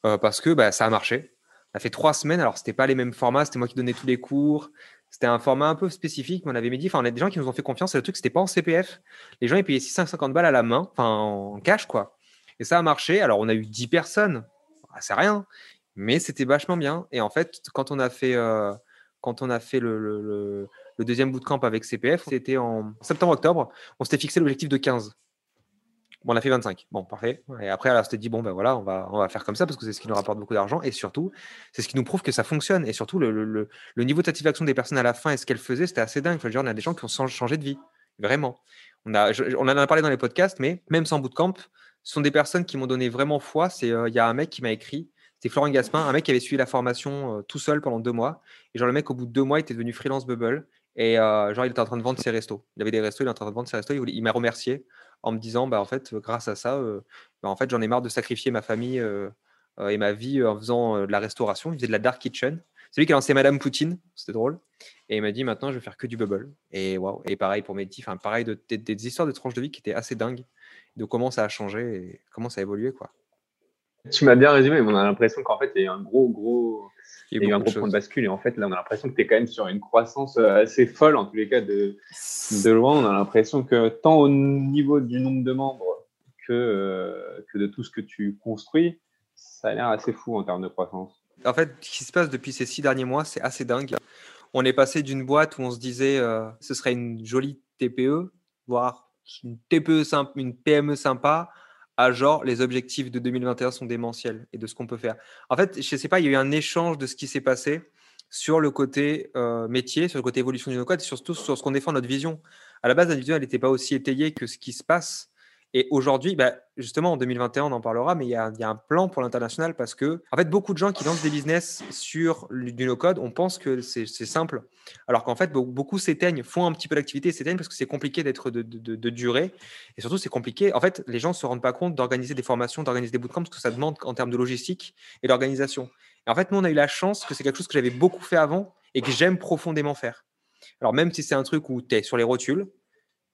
euh, parce que bah, ça a marché. Ça fait trois semaines. Alors, c'était pas les mêmes formats. C'était moi qui donnais tous les cours. C'était un format un peu spécifique, mais on avait dit, enfin, on a des gens qui nous ont fait confiance. Et le truc, c'était pas en CPF. Les gens, ils payaient 650 balles à la main, enfin, en cash, quoi. Et ça a marché. Alors, on a eu 10 personnes. Ah, c'est rien. Mais c'était vachement bien. Et en fait, quand on a fait, euh, quand on a fait le, le, le deuxième bootcamp avec CPF, c'était en septembre-octobre. On s'était fixé l'objectif de 15 on a fait 25. Bon, parfait. Et après, alors, on s'était dit, bon, ben voilà, on va, on va faire comme ça parce que c'est ce qui nous rapporte beaucoup d'argent. Et surtout, c'est ce qui nous prouve que ça fonctionne. Et surtout, le, le, le niveau de satisfaction des personnes à la fin et ce qu'elles faisaient, c'était assez dingue. Dire, on a des gens qui ont changé de vie. Vraiment. On, a, on en a parlé dans les podcasts, mais même sans bootcamp, ce sont des personnes qui m'ont donné vraiment foi. C'est, euh, il y a un mec qui m'a écrit, c'était Florent Gaspin, un mec qui avait suivi la formation euh, tout seul pendant deux mois. Et genre, le mec, au bout de deux mois, il était devenu freelance Bubble. Et euh, genre, il était en train de vendre ses restos. Il avait des restos, il était en train de vendre ses restos. Il, il m'a remercié en me disant, bah, en fait, grâce à ça, bah, en fait, j'en ai marre de sacrifier ma famille et ma vie en faisant de la restauration. Il faisait de la dark kitchen. C'est lui qui a lancé Madame Poutine, c'était drôle. Et il m'a dit maintenant je vais faire que du bubble. Et waouh. Et pareil pour Mehdi, enfin pareil de, des histoires de tranches de vie qui étaient assez dingues, de comment ça a changé et comment ça a évolué quoi. Tu m'as bien résumé, mais on a l'impression qu'en fait il y a un gros gros il y a eu un gros point de bascule et en fait là on a l'impression que tu es quand même sur une croissance euh, assez folle en tous les cas de, de loin. On a l'impression que tant au niveau du nombre de membres que, euh, que de tout ce que tu construis, ça a l'air assez fou en termes de croissance. En fait, ce qui se passe depuis ces six derniers mois, c'est assez dingue. On est passé d'une boîte où on se disait euh, ce serait une jolie TPE, voire une TPE simple, une PME sympa, à genre les objectifs de 2021 sont démentiels et de ce qu'on peut faire. En fait, je ne sais pas, il y a eu un échange de ce qui s'est passé sur le côté euh, métier, sur le côté évolution du no-code, surtout sur ce qu'on défend notre vision. À la base, notre vision, elle n'était pas aussi étayée que ce qui se passe et aujourd'hui, bah, justement, en 2021, on en parlera, mais il y, a, un plan pour l'international parce que, en fait, beaucoup de gens qui lancent des business sur du no-code, on pense que c'est simple, alors qu'en fait, beaucoup s'éteignent, font un petit peu d'activité s'éteignent parce que c'est compliqué d'être de, de, durée. Et surtout, c'est compliqué. En fait, les gens ne se rendent pas compte d'organiser des formations, d'organiser des bootcamps, parce que ça demande en termes de logistique et d'organisation. Et en fait, nous, on a eu la chance que c'est quelque chose que j'avais beaucoup fait avant et que j'aime profondément faire. Alors, même si c'est un truc où tu es sur les rotules,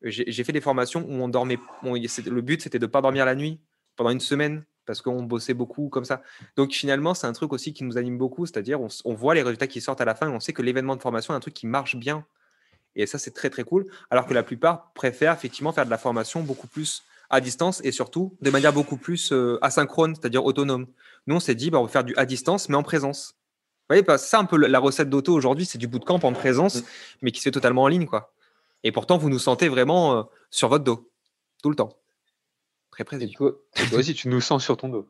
j'ai fait des formations où on dormait. le but, c'était de ne pas dormir la nuit pendant une semaine parce qu'on bossait beaucoup comme ça. Donc finalement, c'est un truc aussi qui nous anime beaucoup, c'est-à-dire on, voit les résultats qui sortent à la fin et on sait que l'événement de formation est un truc qui marche bien. Et ça, c'est très très cool. Alors que la plupart préfèrent effectivement faire de la formation beaucoup plus à distance et surtout de manière beaucoup plus euh, asynchrone, c'est-à-dire autonome. Nous, on s'est dit, bah, on va faire du à distance, mais en présence. Vous voyez, c'est un peu la recette d'auto aujourd'hui, c'est du bootcamp en présence, mmh. mais qui se fait totalement en ligne. quoi. Et pourtant, vous nous sentez vraiment euh, sur votre dos. tout le temps. Très Et précis. toi, et toi aussi, tu nous sens sur ton dos.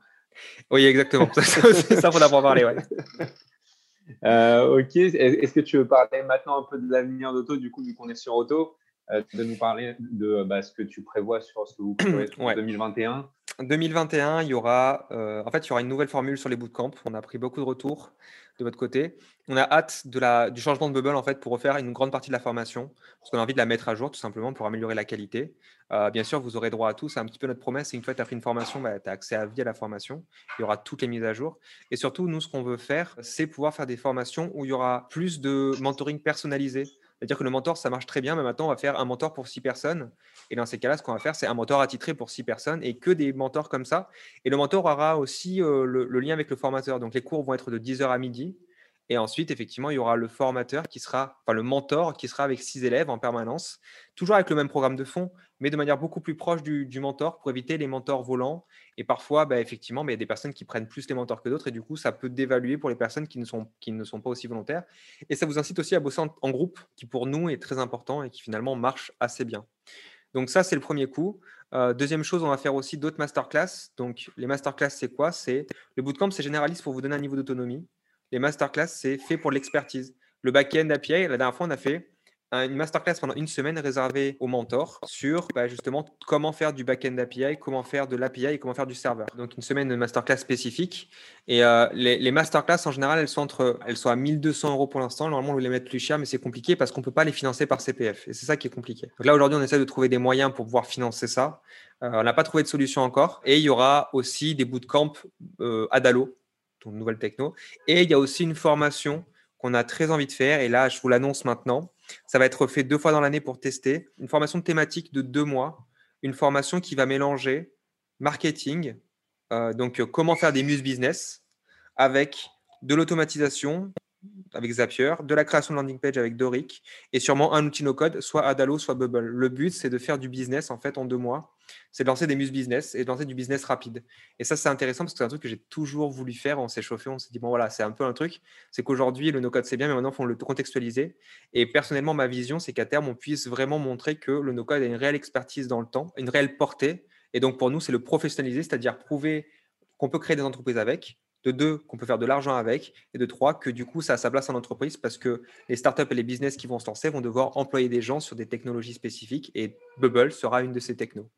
Oui, exactement. <laughs> ça, c'est ça, faut en parler. Ouais. Euh, ok, Est- est-ce que tu veux parler maintenant un peu de l'avenir d'Auto, du coup, vu qu'on est sur Auto, euh, de nous parler de bah, ce que tu prévois sur ce que vous prévoyez <clears throat> sur Ouais. 2021 2021, il y aura, euh, en fait, il y aura une nouvelle formule sur les bootcamps. On a pris beaucoup de retours de votre côté. On a hâte de la, du changement de bubble en fait pour refaire une grande partie de la formation, parce qu'on a envie de la mettre à jour tout simplement pour améliorer la qualité. Euh, bien sûr, vous aurez droit à tout. C'est un petit peu notre promesse. C'est une fois que tu as pris une formation, bah, tu as accès à vie à la formation. Il y aura toutes les mises à jour. Et surtout, nous, ce qu'on veut faire, c'est pouvoir faire des formations où il y aura plus de mentoring personnalisé. C'est-à-dire que le mentor, ça marche très bien, mais maintenant, on va faire un mentor pour six personnes. Et dans ces cas-là, ce qu'on va faire, c'est un mentor attitré pour six personnes et que des mentors comme ça. Et le mentor aura aussi euh, le, le lien avec le formateur. Donc, les cours vont être de 10h à midi. Et ensuite, effectivement, il y aura le formateur qui sera, enfin le mentor qui sera avec six élèves en permanence, toujours avec le même programme de fond, mais de manière beaucoup plus proche du, mentor pour éviter les mentors volants. Et parfois, bah, effectivement, bah, il y a des personnes qui prennent plus les mentors que d'autres, et du coup, ça peut dévaluer pour les personnes qui ne sont, qui ne sont pas aussi volontaires. Et ça vous incite aussi à bosser en, en groupe, qui pour nous est très important et qui finalement marche assez bien. Donc ça, c'est le premier coup. Euh, deuxième chose, on va faire aussi d'autres masterclass. Donc les masterclass, c'est quoi? C'est le bootcamp, c'est généraliste pour vous donner un niveau d'autonomie. Les masterclass, c'est fait pour l'expertise. Le back-end API, la dernière fois, on a fait un- une masterclass pendant une semaine réservée aux mentors sur bah, justement comment faire du back-end API, comment faire de l'API et comment faire du serveur. Donc une semaine de masterclass spécifique. Et euh, les, les masterclass, en général, elles sont, entre, elles sont à 1200 euros pour l'instant. Normalement, on voulait les mettre plus cher, mais c'est compliqué parce qu'on ne peut pas les financer par CPF. Et c'est ça qui est compliqué. Donc là, aujourd'hui, on essaie de trouver des moyens pour pouvoir financer ça. Euh, on n'a pas trouvé de solution encore. Et il y aura aussi des bootcamps euh, Adalo, donc nouvelle techno. Et il y a aussi une formation qu'on a très envie de faire. Et là, je vous l'annonce maintenant. Ça va être fait deux fois dans l'année pour tester. Une formation thématique de deux mois. Une formation qui va mélanger marketing, euh, donc euh, comment faire des muse business, avec de l'automatisation avec Zapier, de la création de landing page avec Doric et sûrement un outil no-code, soit Adalo, soit Bubble. Le but, c'est de faire du business en fait en deux mois. C'est de lancer des muse business et de lancer du business rapide. Et ça, c'est intéressant parce que c'est un truc que j'ai toujours voulu faire. On s'est chauffé, on s'est dit, bon voilà, c'est un peu un truc. C'est qu'aujourd'hui, le no-code, c'est bien, mais maintenant, il faut le contextualiser. Et personnellement, ma vision, c'est qu'à terme, on puisse vraiment montrer que le no-code a une réelle expertise dans le temps, une réelle portée. Et donc, pour nous, c'est le professionnaliser, c'est-à-dire prouver qu'on peut créer des entreprises avec, de deux, qu'on peut faire de l'argent avec, et de trois, que du coup, ça a sa place en entreprise parce que les startups et les business qui vont se lancer vont devoir employer des gens sur des technologies spécifiques et Bubble sera une de ces technos.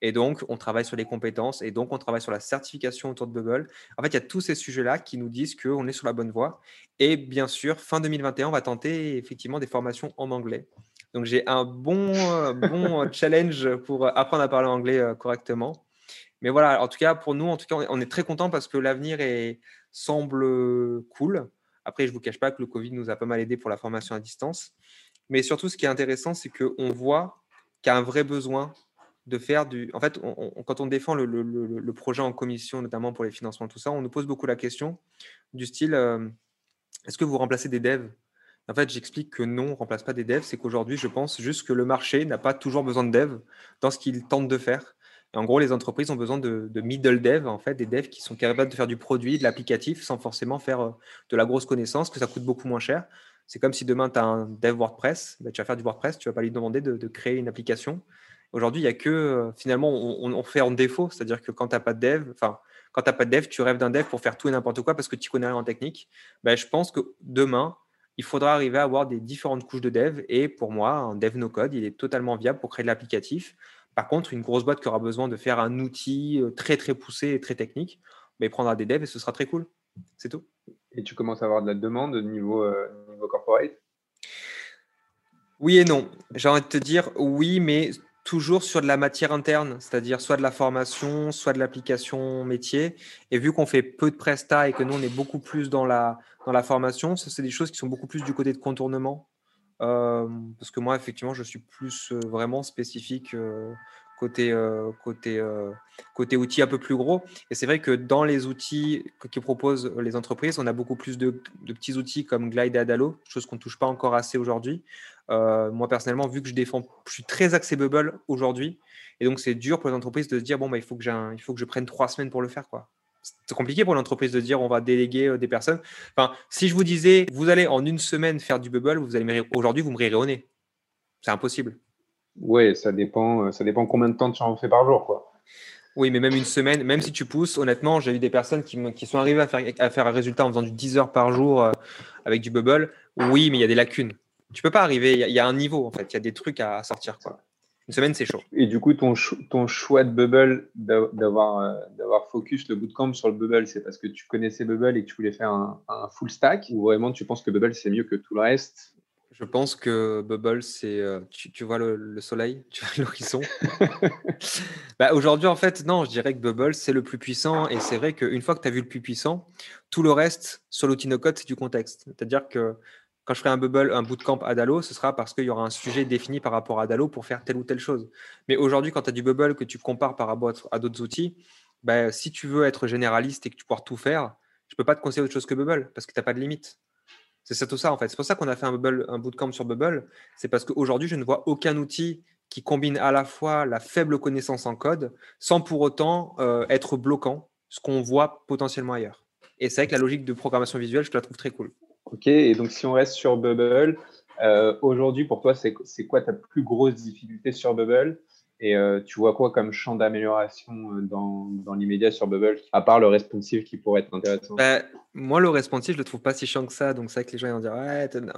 Et donc, on travaille sur les compétences et donc on travaille sur la certification autour de Bubble. En fait, il y a tous ces sujets-là qui nous disent qu'on est sur la bonne voie. Et bien sûr, fin 2021, on va tenter effectivement des formations en anglais. Donc, j'ai un bon, bon <laughs> challenge pour apprendre à parler anglais euh, correctement. Mais voilà, en tout cas, pour nous, en tout cas, on est très content parce que l'avenir semble cool. Après, je ne vous cache pas que le Covid nous a pas mal aidé pour la formation à distance. Mais surtout, ce qui est intéressant, c'est qu'on voit qu'il y a un vrai besoin de faire du. En fait, quand on défend le, projet en commission, notamment pour les financements, tout ça, on nous pose beaucoup la question du style euh, est-ce que vous remplacez des devs? En fait, j'explique que non, on ne remplace pas des devs. C'est qu'aujourd'hui, je pense juste que le marché n'a pas toujours besoin de devs dans ce qu'il tente de faire. Et en gros, les entreprises ont besoin de, middle dev, en fait, des devs qui sont capables de faire du produit, de l'applicatif, sans forcément faire euh, de la grosse connaissance, que ça coûte beaucoup moins cher. C'est comme si demain, tu as un dev WordPress, ben, tu vas faire du WordPress, tu ne vas pas lui demander de, de créer une application. Aujourd'hui, il n'y a que, euh, finalement, on, on, fait en défaut, c'est-à-dire que quand tu n'as pas de dev, enfin, quand tu n'as pas de dev, tu rêves d'un dev pour faire tout et n'importe quoi parce que tu connais rien en technique. Ben, je pense que demain, il faudra arriver à avoir des différentes couches de dev. Et pour moi, un dev no-code, il est totalement viable pour créer de l'applicatif. Par contre, une grosse boîte qui aura besoin de faire un outil euh, très très poussé et très technique, mais prendra des devs et ce sera très cool. C'est tout. Et tu commences à avoir de la demande au niveau, euh, niveau corporate? Oui et non. J'ai envie de te dire oui, mais toujours sur de la matière interne, c'est-à-dire soit de la formation, soit de l'application métier. Et vu qu'on fait peu de prestat et que nous, on est beaucoup plus dans la, dans la formation, c'est des choses qui sont beaucoup plus du côté de contournement. Euh, parce que moi, effectivement, je suis plus euh, vraiment spécifique euh, côté, côté, côté outils un peu plus gros. Et c'est vrai que dans les outils que, proposent les entreprises, on a beaucoup plus de, petits outils comme Glide et Adalo, chose qu'on ne touche pas encore assez aujourd'hui. moi, personnellement, vu que je défends, je suis très axé Bubble aujourd'hui. Et donc, c'est dur pour les entreprises de se dire, bon, bah, il, faut que un, il faut que je prenne trois semaines pour le faire. quoi c'est compliqué pour l'entreprise de dire on va déléguer des personnes. Enfin, si je vous disais vous allez en une semaine faire du bubble, vous allez aujourd'hui vous me rirez au nez. C'est impossible. Oui, ça dépend, ça dépend combien de temps tu en fais par jour. Quoi. Oui, mais même une semaine, même si tu pousses, honnêtement, j'ai eu des personnes qui, qui sont arrivées à faire, à faire, un résultat en faisant du 10 heures par jour avec du bubble. Oui, mais il y a des lacunes. Tu peux pas arriver, il y, a un niveau en fait, il y a des trucs à sortir. Quoi. Une semaine, c'est chaud. Et du coup, ton, ton choix de bubble, d'avoir euh, d'avoir focus le bootcamp sur le bubble, c'est parce que tu connaissais bubble et que tu voulais faire un, full stack? Ou vraiment tu penses que bubble c'est mieux que tout le reste? Je pense que Bubble, c'est. Euh, tu, vois le, soleil, <laughs> tu vois l'horizon. <laughs> bah, Aujourd'hui, en fait, non, je dirais que Bubble, c'est le plus puissant. Et c'est vrai qu'une fois que tu as vu le plus puissant, tout le reste sur l'outil no-code, c'est du contexte. C'est-à-dire que quand je ferai un bubble, un bootcamp à Dalo, ce sera parce qu'il y aura un sujet défini par rapport à Dalo pour faire telle ou telle chose. Mais aujourd'hui, quand tu as du bubble que tu compares par rapport à d'autres outils, bah, si tu veux être généraliste et que tu pourras tout faire, je ne peux pas te conseiller autre chose que Bubble parce que tu n'as pas de limite. C'est tout ça en fait. C'est pour ça qu'on a fait un, bubble, un bootcamp sur Bubble. C'est parce qu'aujourd'hui, je ne vois aucun outil qui combine à la fois la faible connaissance en code sans pour autant euh, être bloquant, ce qu'on voit potentiellement ailleurs. Et c'est vrai que la logique de programmation visuelle, je la trouve très cool. Ok, et donc si on reste sur Bubble, euh, aujourd'hui pour toi, c'est quoi ta plus grosse difficulté sur Bubble? Et euh, tu vois quoi comme champ d'amélioration euh, dans, dans l'immédiat sur Bubble, à part le responsive qui pourrait être intéressant? Bah, Moi, le responsive, je le trouve pas si chiant que ça. Donc c'est vrai que les gens vont dire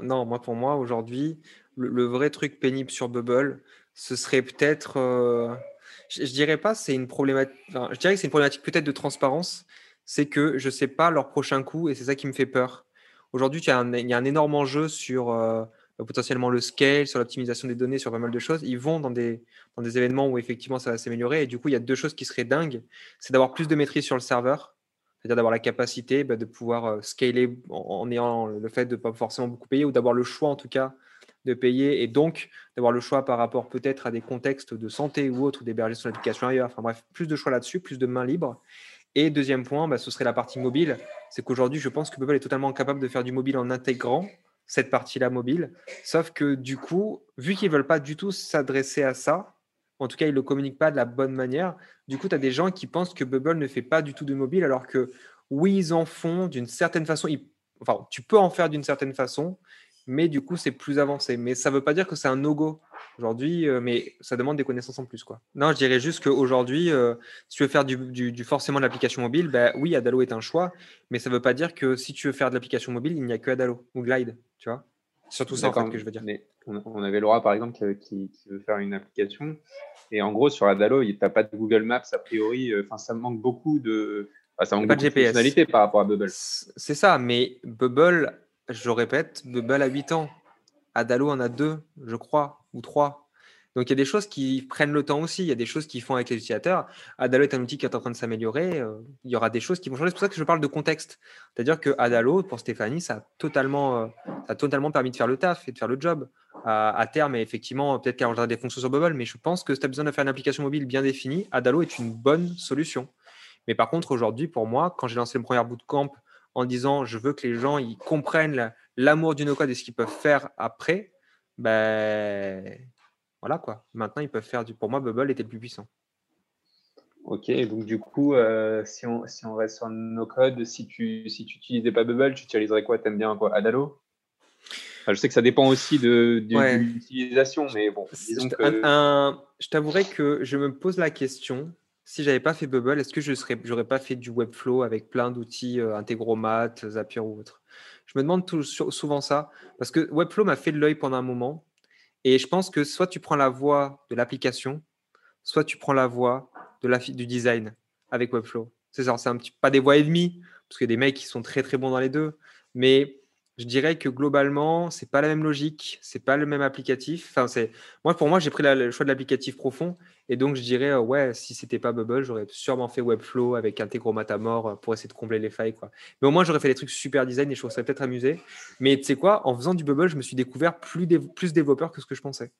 non, moi pour moi aujourd'hui, le, vrai truc pénible sur Bubble, ce serait peut-être, je, je, dirais pas, c'est une problématique. je dirais que c'est une problématique peut-être de transparence. C'est que je sais pas leur prochain coup et c'est ça qui me fait peur. Aujourd'hui, il y, a un énorme enjeu sur euh, potentiellement le scale, sur l'optimisation des données, sur pas mal de choses. Ils vont dans des, dans des événements où effectivement ça va s'améliorer. Et du coup, il y a deux choses qui seraient dingues. C'est d'avoir plus de maîtrise sur le serveur, c'est-à-dire d'avoir la capacité bah, de pouvoir euh, scaler en, ayant le fait de ne pas forcément beaucoup payer ou d'avoir le choix en tout cas de payer et donc d'avoir le choix par rapport peut-être à des contextes de santé ou autres, d'héberger son application ailleurs. Enfin bref, plus de choix là-dessus, plus de mains libres. Et deuxième point, bah, ce serait la partie mobile. C'est qu'aujourd'hui, je pense que Bubble est totalement capable de faire du mobile en intégrant cette partie-là mobile. Sauf que du coup, vu qu'ils veulent pas du tout s'adresser à ça, en tout cas, ils ne le communiquent pas de la bonne manière, du coup, tu as des gens qui pensent que Bubble ne fait pas du tout de mobile, alors que oui, ils en font d'une certaine façon. Enfin, tu peux en faire d'une certaine façon, mais du coup, c'est plus avancé. Mais ça ne veut pas dire que c'est un no-go aujourd'hui, euh, mais ça demande des connaissances en plus. Quoi. Non, je dirais juste qu'aujourd'hui, euh, si tu veux faire du, forcément de l'application mobile, bah, oui, Adalo est un choix, mais ça ne veut pas dire que si tu veux faire de l'application mobile, il n'y a que Adalo ou Glide, tu vois. Surtout ça, en fait, que je veux dire. on avait Laura, par exemple, qui, veut faire une application. Et en gros, sur Adalo, tu n'as pas de Google Maps a priori. Euh, enfin, ça manque beaucoup de. ça manque pas de, GPS. par rapport à Bubble. C'est ça, mais Bubble je répète, Bubble a 8 ans. Adalo en a 2, je crois, ou 3. Donc il y a des choses qui prennent le temps aussi, il y a des choses qui font avec les utilisateurs. Adalo est un outil qui est en train de s'améliorer, euh, il y aura des choses qui vont changer. C'est pour ça que je parle de contexte. C'est-à-dire que Adalo, pour Stéphanie, ça a, totalement, euh, a totalement permis de faire le taf et de faire le job. À, terme, et effectivement, peut-être qu'elle aura des fonctions sur Bubble, mais je pense que si tu as besoin de faire une application mobile bien définie, Adalo est une bonne solution. Mais par contre, aujourd'hui, pour moi, quand j'ai lancé le premier bootcamp en disant je veux que les gens ils comprennent l'amour du no-code et ce qu'ils peuvent faire après, ben voilà quoi. Maintenant, ils peuvent faire du. Pour moi, Bubble était le plus puissant. Ok, donc du coup, euh, si, on, si on reste sur no-code, si tu si tu utilisais pas Bubble, tu utiliserais quoi? T'aimes bien quoi? Adalo Je sais que ça dépend aussi de, l'utilisation, mais bon. je t'avouerais que je me pose la question si j'avais pas fait Bubble, est-ce que je serais, j'aurais pas fait du Webflow avec plein d'outils euh, Zapier ou autre? Je me demande tout, souvent ça parce que Webflow m'a fait de l'œil pendant un moment et je pense que soit tu prends la voie de l'application, soit tu prends la voie de la, du design avec Webflow. C'est ça, c'est un petit pas des voies et demie parce qu'il y a des mecs qui sont très très bons dans les deux, mais je dirais que globalement, c'est pas la même logique, c'est pas le même applicatif. Enfin, c'est moi pour moi, j'ai pris le choix de l'applicatif profond et donc je dirais euh, ouais, si c'était pas Bubble, j'aurais sûrement fait Webflow avec Integromat mort euh, pour essayer de combler les failles quoi. Mais au moins j'aurais fait des trucs super design et je ça peut-être amusé. Mais tu sais quoi, en faisant du Bubble, je me suis découvert plus plus développeur que ce que je pensais.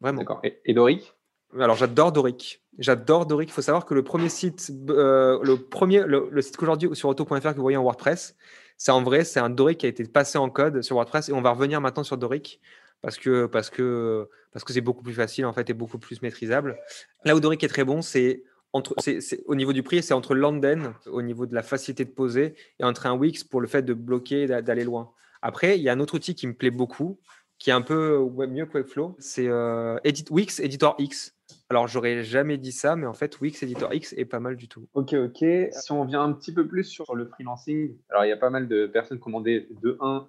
Vraiment. D'accord. Et, Doric? Alors j'adore Doric. J'adore Doric. Il faut savoir que le premier site, euh, le premier, le, le site qu'aujourd'hui sur auto.fr que vous voyez en WordPress, c'est en vrai, c'est un Doric qui a été passé en code sur WordPress et on va revenir maintenant sur Doric parce que c'est beaucoup plus facile en fait et beaucoup plus maîtrisable. Là où Doric est très bon, c'est au niveau du prix, c'est entre Landen au niveau de la facilité de poser et entre un Wix pour le fait de bloquer d'aller loin. Après, il y a un autre outil qui me plaît beaucoup, qui est un peu mieux que Webflow. C'est Edit, Wix Editor X. Alors, j'aurais jamais dit ça, mais en fait, Wix Editor X est pas mal du tout. Ok, ok. Si on vient un petit peu plus sur le freelancing, alors il y a pas mal de personnes demandé de 1,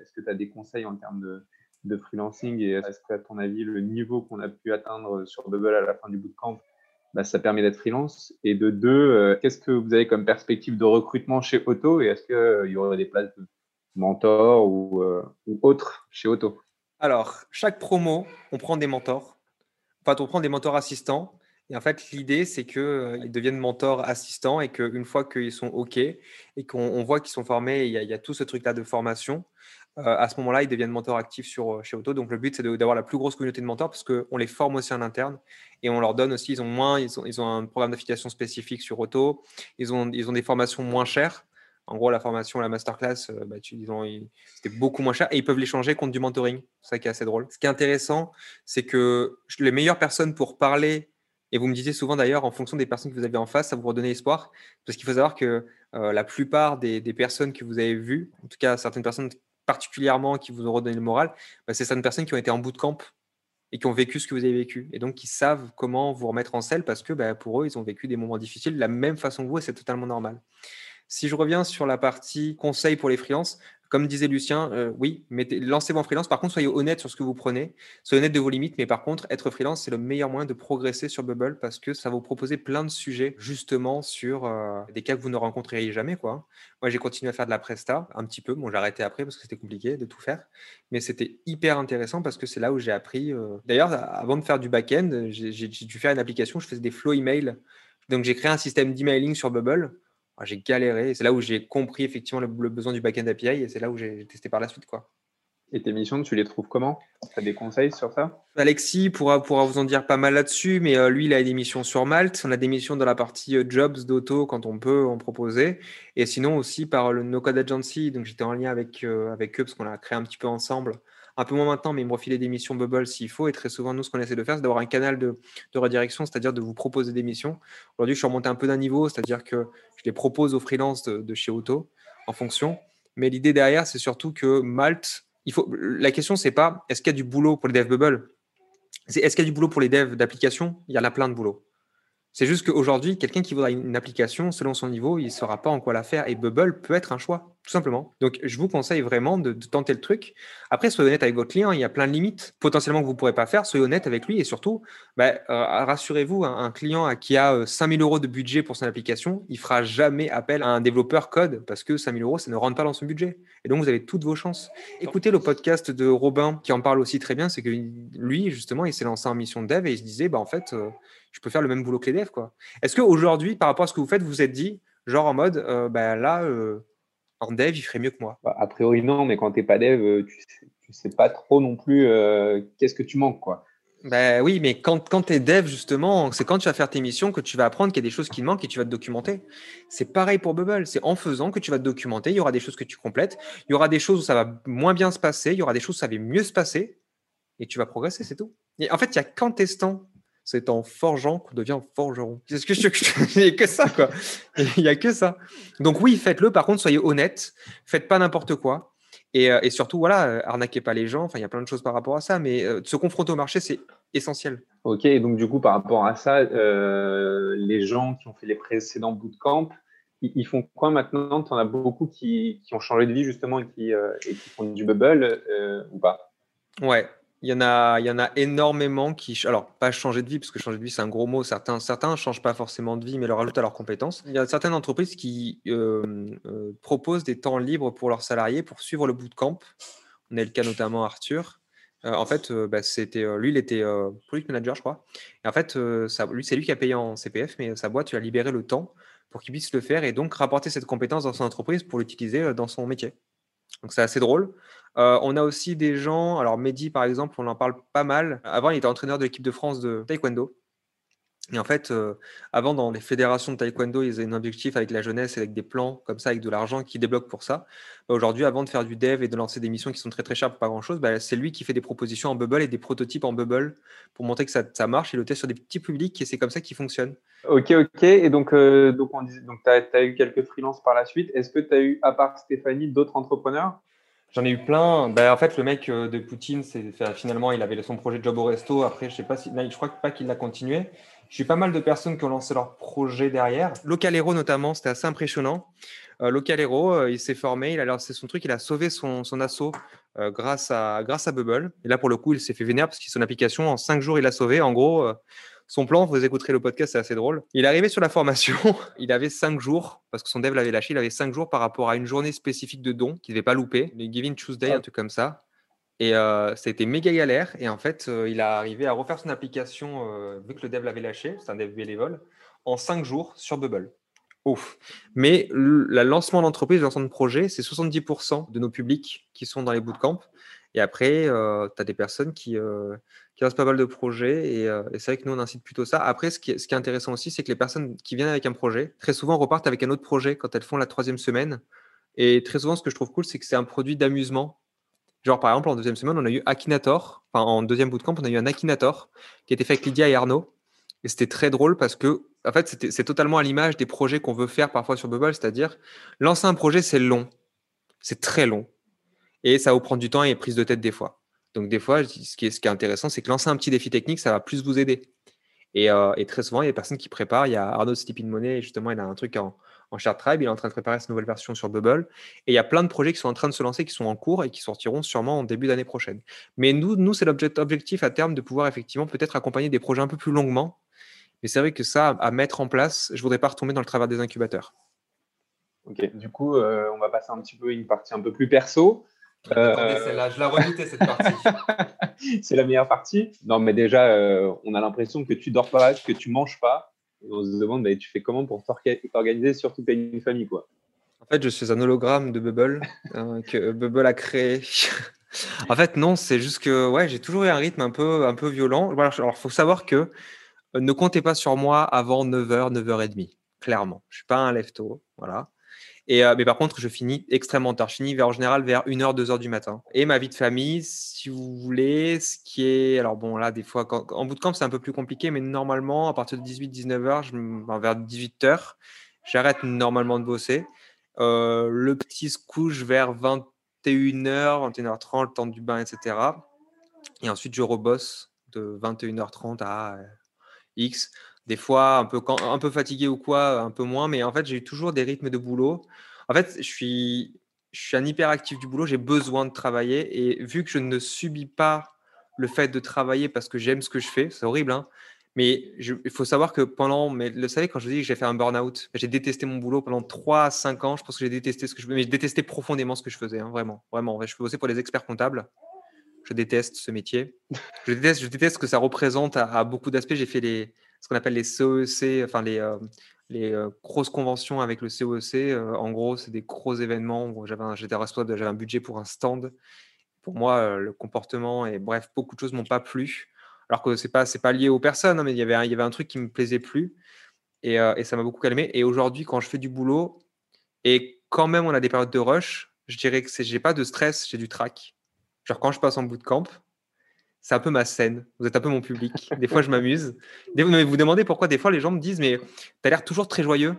est-ce que tu as des conseils en termes de, de freelancing et est-ce qu'à ton avis, le niveau qu'on a pu atteindre sur Bubble à la fin du bootcamp, bah, ça permet d'être freelance? Et de deux, qu'est-ce que vous avez comme perspective de recrutement chez Auto et est-ce qu'il y aurait des places de mentor ou, ou autres chez Auto Alors, chaque promo, on prend des mentors On prend des mentors assistants. Et en fait, l'idée, c'est qu'ils euh, deviennent mentors assistants et qu'une fois qu'ils sont OK et qu'on voit qu'ils sont formés, il y, a, tout ce truc-là de formation, euh, à ce moment-là, ils deviennent mentors actifs sur, euh, chez Auto. Donc, le but, c'est d'avoir la plus grosse communauté de mentors parce qu'on les forme aussi en interne et on leur donne aussi, ils ont moins, ils ont, un programme d'affiliation spécifique sur Auto, ils ont des formations moins chères. En gros, la formation, la masterclass, euh, bah, c'était beaucoup moins cher et ils peuvent l'échanger contre du mentoring. C'est ça qui est assez drôle. Ce qui est intéressant, c'est que les meilleures personnes pour parler, et vous me disiez souvent d'ailleurs, en fonction des personnes que vous avez en face, ça vous redonne espoir. Parce qu'il faut savoir que euh, la plupart des, personnes que vous avez vues, en tout cas certaines personnes particulièrement qui vous ont redonné le moral, bah, c'est certaines personnes qui ont été en bootcamp et qui ont vécu ce que vous avez vécu. Et donc, qui savent comment vous remettre en selle parce que bah, pour eux, ils ont vécu des moments difficiles de la même façon que vous et c'est totalement normal. Si je reviens sur la partie conseil pour les freelances, comme disait Lucien, euh, oui, lancez-vous en freelance. Par contre, soyez honnête sur ce que vous prenez, soyez honnête de vos limites. Mais par contre, être freelance, c'est le meilleur moyen de progresser sur Bubble parce que ça va vous proposer plein de sujets justement sur euh, des cas que vous ne rencontreriez jamais. Moi, j'ai continué à faire de la presta un petit peu. Bon, j'ai arrêté après parce que c'était compliqué de tout faire. Mais c'était hyper intéressant parce que c'est là où j'ai appris. Euh, d'ailleurs, avant de faire du back-end, j'ai dû faire une application. Je faisais des flow email. Donc, j'ai créé un système d'emailing sur Bubble j'ai galéré. C'est là où j'ai compris effectivement le, besoin du backend API et c'est là où j'ai testé par la suite. Quoi. Et tes missions, tu les trouves comment? Tu as des conseils sur ça? Alexis pourra, pourra vous en dire pas mal là-dessus, mais euh, lui, il a des missions sur Malte. On a des missions dans la partie euh, jobs d'auto quand on peut en proposer. Et sinon aussi par le No Code Agency. Donc j'étais en lien avec, euh, avec eux parce qu'on a créé un petit peu ensemble un peu moins maintenant, mais ils me refilaient des missions Bubble s'il faut. Et très souvent, nous, ce qu'on essaie de faire, c'est d'avoir un canal de, redirection, c'est-à-dire de vous proposer des missions. Aujourd'hui, je suis remonté un peu d'un niveau, c'est-à-dire que je les propose aux freelances de, chez Auto en fonction. Mais l'idée derrière, c'est surtout que Malte, il la question, c'est pas est-ce qu'il y a du boulot pour les devs Bubble? C'est est-ce qu'il y a du boulot pour les devs d'applications Il y en a plein de boulot. C'est juste qu'aujourd'hui, quelqu'un qui voudra une application, selon son niveau, il ne saura pas en quoi la faire. Et Bubble peut être un choix, tout simplement. Donc, je vous conseille vraiment de, tenter le truc. Après, soyez honnête avec votre client. Il y a plein de limites potentiellement que vous ne pourrez pas faire. Soyez honnête avec lui. Et surtout, bah, euh, rassurez-vous, un, client qui a 5000 euh, euros de budget pour son application, il fera jamais appel à un développeur code parce que 5000 euros, ça ne rentre pas dans son budget. Et donc, vous avez toutes vos chances. Écoutez le podcast de Robin qui en parle aussi très bien. C'est que lui, justement, il s'est lancé en mission de dev et il se disait, bah, en fait, euh, je peux faire le même boulot que les devs. Quoi. Est-ce qu'aujourd'hui, par rapport à ce que vous faites, vous vous êtes dit, genre en mode, euh, bah, là, euh, en dev, il ferait mieux que moi? Bah, A priori, non, mais quand tu n'es pas dev, euh, tu ne sais, pas trop non plus qu'est-ce que tu manques. quoi. Ben oui, mais quand, quand tu es dev, justement, c'est quand tu vas faire tes missions que tu vas apprendre qu'il y a des choses qui manquent et tu vas te documenter. C'est pareil pour Bubble. C'est en faisant que tu vas te documenter. Il y aura des choses que tu complètes. Il y aura des choses où ça va moins bien se passer. Il y aura des choses où ça va mieux se passer. Et tu vas progresser, c'est tout. Et en fait, il n'y a qu'en testant c'est en forgeant qu'on devient forgeron. Qu'est-ce que je <laughs> Il n'y a que ça, quoi. Il n'y a que ça. Donc oui, faites-le. Par contre, soyez honnête. Faites pas n'importe quoi. Et, euh, surtout, voilà, euh, arnaquez pas les gens. Enfin, il y a plein de choses par rapport à ça, mais euh, se confronter au marché, c'est essentiel. Ok, donc du coup, par rapport à ça, les gens qui ont fait les précédents bootcamps, ils, font quoi maintenant? Tu en as beaucoup qui, ont changé de vie justement et qui, et qui font du bubble ou pas? Ouais, il y, en a, il y en a énormément qui, alors pas changer de vie, parce que changer de vie c'est un gros mot, certains certains changent pas forcément de vie, mais leur rajoutent à leurs compétences. Il y a certaines entreprises qui euh, euh, proposent des temps libres pour leurs salariés pour suivre le bootcamp. On a le cas notamment Arthur. Euh, en fait, bah, c'était lui, il était product manager, je crois. Et en fait, lui, c'est lui qui a payé en CPF, mais sa boîte, tu a libéré le temps pour qu'il puisse le faire et donc rapporter cette compétence dans son entreprise pour l'utiliser dans son métier. Donc c'est assez drôle. Euh, on a aussi des gens, alors Mehdi par exemple, on en parle pas mal. Avant, il était entraîneur de l'équipe de France de taekwondo. Et en fait, euh, avant, dans les fédérations de taekwondo, ils avaient un objectif avec la jeunesse, avec des plans comme ça, avec de l'argent qui débloque pour ça. Bah, aujourd'hui, avant de faire du dev et de lancer des missions qui sont très très chères pour pas grand chose, bah, c'est lui qui fait des propositions en bubble et des prototypes en bubble pour montrer que ça, marche et le test sur des petits publics et c'est comme ça qu'il fonctionne. Ok, ok. Et donc, euh, donc, donc tu as, as, eu quelques freelances par la suite. Est-ce que tu as eu, à part Stéphanie, d'autres entrepreneurs? J'en ai eu plein. Ben, en fait, le mec euh, de Poutine, finalement, il avait son projet de job au resto. Après, je sais pas si, je crois pas qu'il l'a continué. J'ai eu pas mal de personnes qui ont lancé leur projet derrière. Local Hero, notamment, c'était assez impressionnant. Euh, Local Hero, euh, il s'est formé, il a lancé son truc, il a sauvé son, assaut grâce, à, grâce à Bubble. Et là, pour le coup, il s'est fait vénère parce que son application, en cinq jours, il l'a sauvé. En gros, son plan, vous écouterez le podcast, c'est assez drôle. Il est arrivé sur la formation, <laughs> il avait cinq jours, parce que son dev l'avait lâché, il avait cinq jours par rapport à une journée spécifique de don qu'il ne devait pas louper, les Giving Tuesday, ah. un truc comme ça. Et euh, ça a été méga galère. Et en fait, euh, il a arrivé à refaire son application, euh, vu que le dev l'avait lâché, c'est un dev bénévole, en cinq jours sur Bubble. Ouf. Mais le lancement d'entreprise, le lancement de projet, c'est 70% de nos publics qui sont dans les bootcamps. Et après, euh, tu as des personnes qui, euh, qui lancent pas mal de projets. Euh, et, c'est vrai que nous, on incite plutôt ça. Après, ce qui est, ce qui est intéressant aussi, c'est que les personnes qui viennent avec un projet, très souvent repartent avec un autre projet quand elles font la troisième semaine. Et très souvent, ce que je trouve cool, c'est que c'est un produit d'amusement. Genre, par exemple, en deuxième semaine, on a eu Akinator. Enfin, en deuxième bootcamp, on a eu un Akinator qui a été fait avec Lydia et Arnaud. Et c'était très drôle parce que, en fait, c'est totalement à l'image des projets qu'on veut faire parfois sur Bubble. C'est-à-dire, lancer un projet, c'est long. C'est très long et ça vous prendre du temps et prise de tête des fois. Donc des fois, ce qui est, ce intéressant, c'est que lancer un petit défi technique, ça va plus vous aider. Et, euh, très souvent, il y a des personnes qui préparent. Il y a Arnaud Stipin Money, justement, il a un truc en, en Tribe, il est en train de préparer cette nouvelle version sur Bubble. Et il y a plein de projets qui sont en train de se lancer, qui sont en cours et qui sortiront sûrement en début d'année prochaine. Mais nous, nous c'est l'objectif à terme de pouvoir effectivement peut-être accompagner des projets un peu plus longuement. Mais c'est vrai que ça, à mettre en place, je ne voudrais pas retomber dans le travers des incubateurs. Ok, du coup, euh, on va passer un petit peu une partie un peu plus perso. Euh... je la redoutais cette partie. <laughs> c'est la meilleure partie. Non, mais déjà, euh, on a l'impression que tu dors pas, que tu manges pas. Et on se demande, bah, tu fais comment pour t'organiser, surtout que tu as une famille, quoi? En fait, je suis un hologramme de Bubble <laughs> hein, que Bubble a créé. <laughs> en fait, non, c'est juste que ouais, j'ai toujours eu un rythme un peu, un peu violent. Alors, il faut savoir que euh, ne comptez pas sur moi avant 9h, 9h30, clairement. Je suis pas un lève-tôt, voilà. Euh, mais par contre, je finis extrêmement tard. Je finis vers, en général vers 1h, 2h du matin. Et ma vie de famille, si vous voulez, ce qui est. Alors bon, là, des fois, en bout de camp, c'est un peu plus compliqué, mais normalement, à partir de 18-19h, je, vers 18h, j'arrête normalement de bosser. Euh, le petit se couche vers 21h, 21h30, le temps du bain, etc. Et ensuite, je rebosse de 21h30 à euh, X des fois un peu, fatigué ou quoi, un peu moins, mais en fait, j'ai toujours des rythmes de boulot. En fait, je suis, un hyperactif du boulot, j'ai besoin de travailler et vu que je ne subis pas le fait de travailler parce que j'aime ce que je fais, c'est horrible, hein, mais il faut savoir que pendant, mais le savez, quand je dis que j'ai fait un burn-out, j'ai détesté mon boulot pendant 3 à 5 ans, je pense que j'ai détesté ce que je faisais, mais je détestais profondément ce que je faisais, hein, vraiment, vraiment. Je bosser pour les experts comptables. Je déteste ce métier. Je déteste, je déteste ce que ça représente à beaucoup d'aspects. J'ai fait les, ce qu'on appelle les CEC, enfin les, euh, les euh, grosses conventions avec le CEC. Euh, en gros, c'est des gros événements. J'avais un, j'étais responsable, j'avais un budget pour un stand. Pour moi, le comportement et bref, beaucoup de choses m'ont pas plu. Alors que c'est pas pas lié aux personnes, hein, mais il y avait un, y avait un truc qui me plaisait plus et, ça m'a beaucoup calmé. Et aujourd'hui, quand je fais du boulot et quand même on a des périodes de rush, je dirais que c'est j'ai pas de stress, j'ai du track. Genre quand je passe en bootcamp, c'est un peu ma scène. Vous êtes un peu mon public. Des fois, je m'amuse. Vous vous demandez pourquoi des fois les gens me disent Mais tu as l'air toujours très joyeux.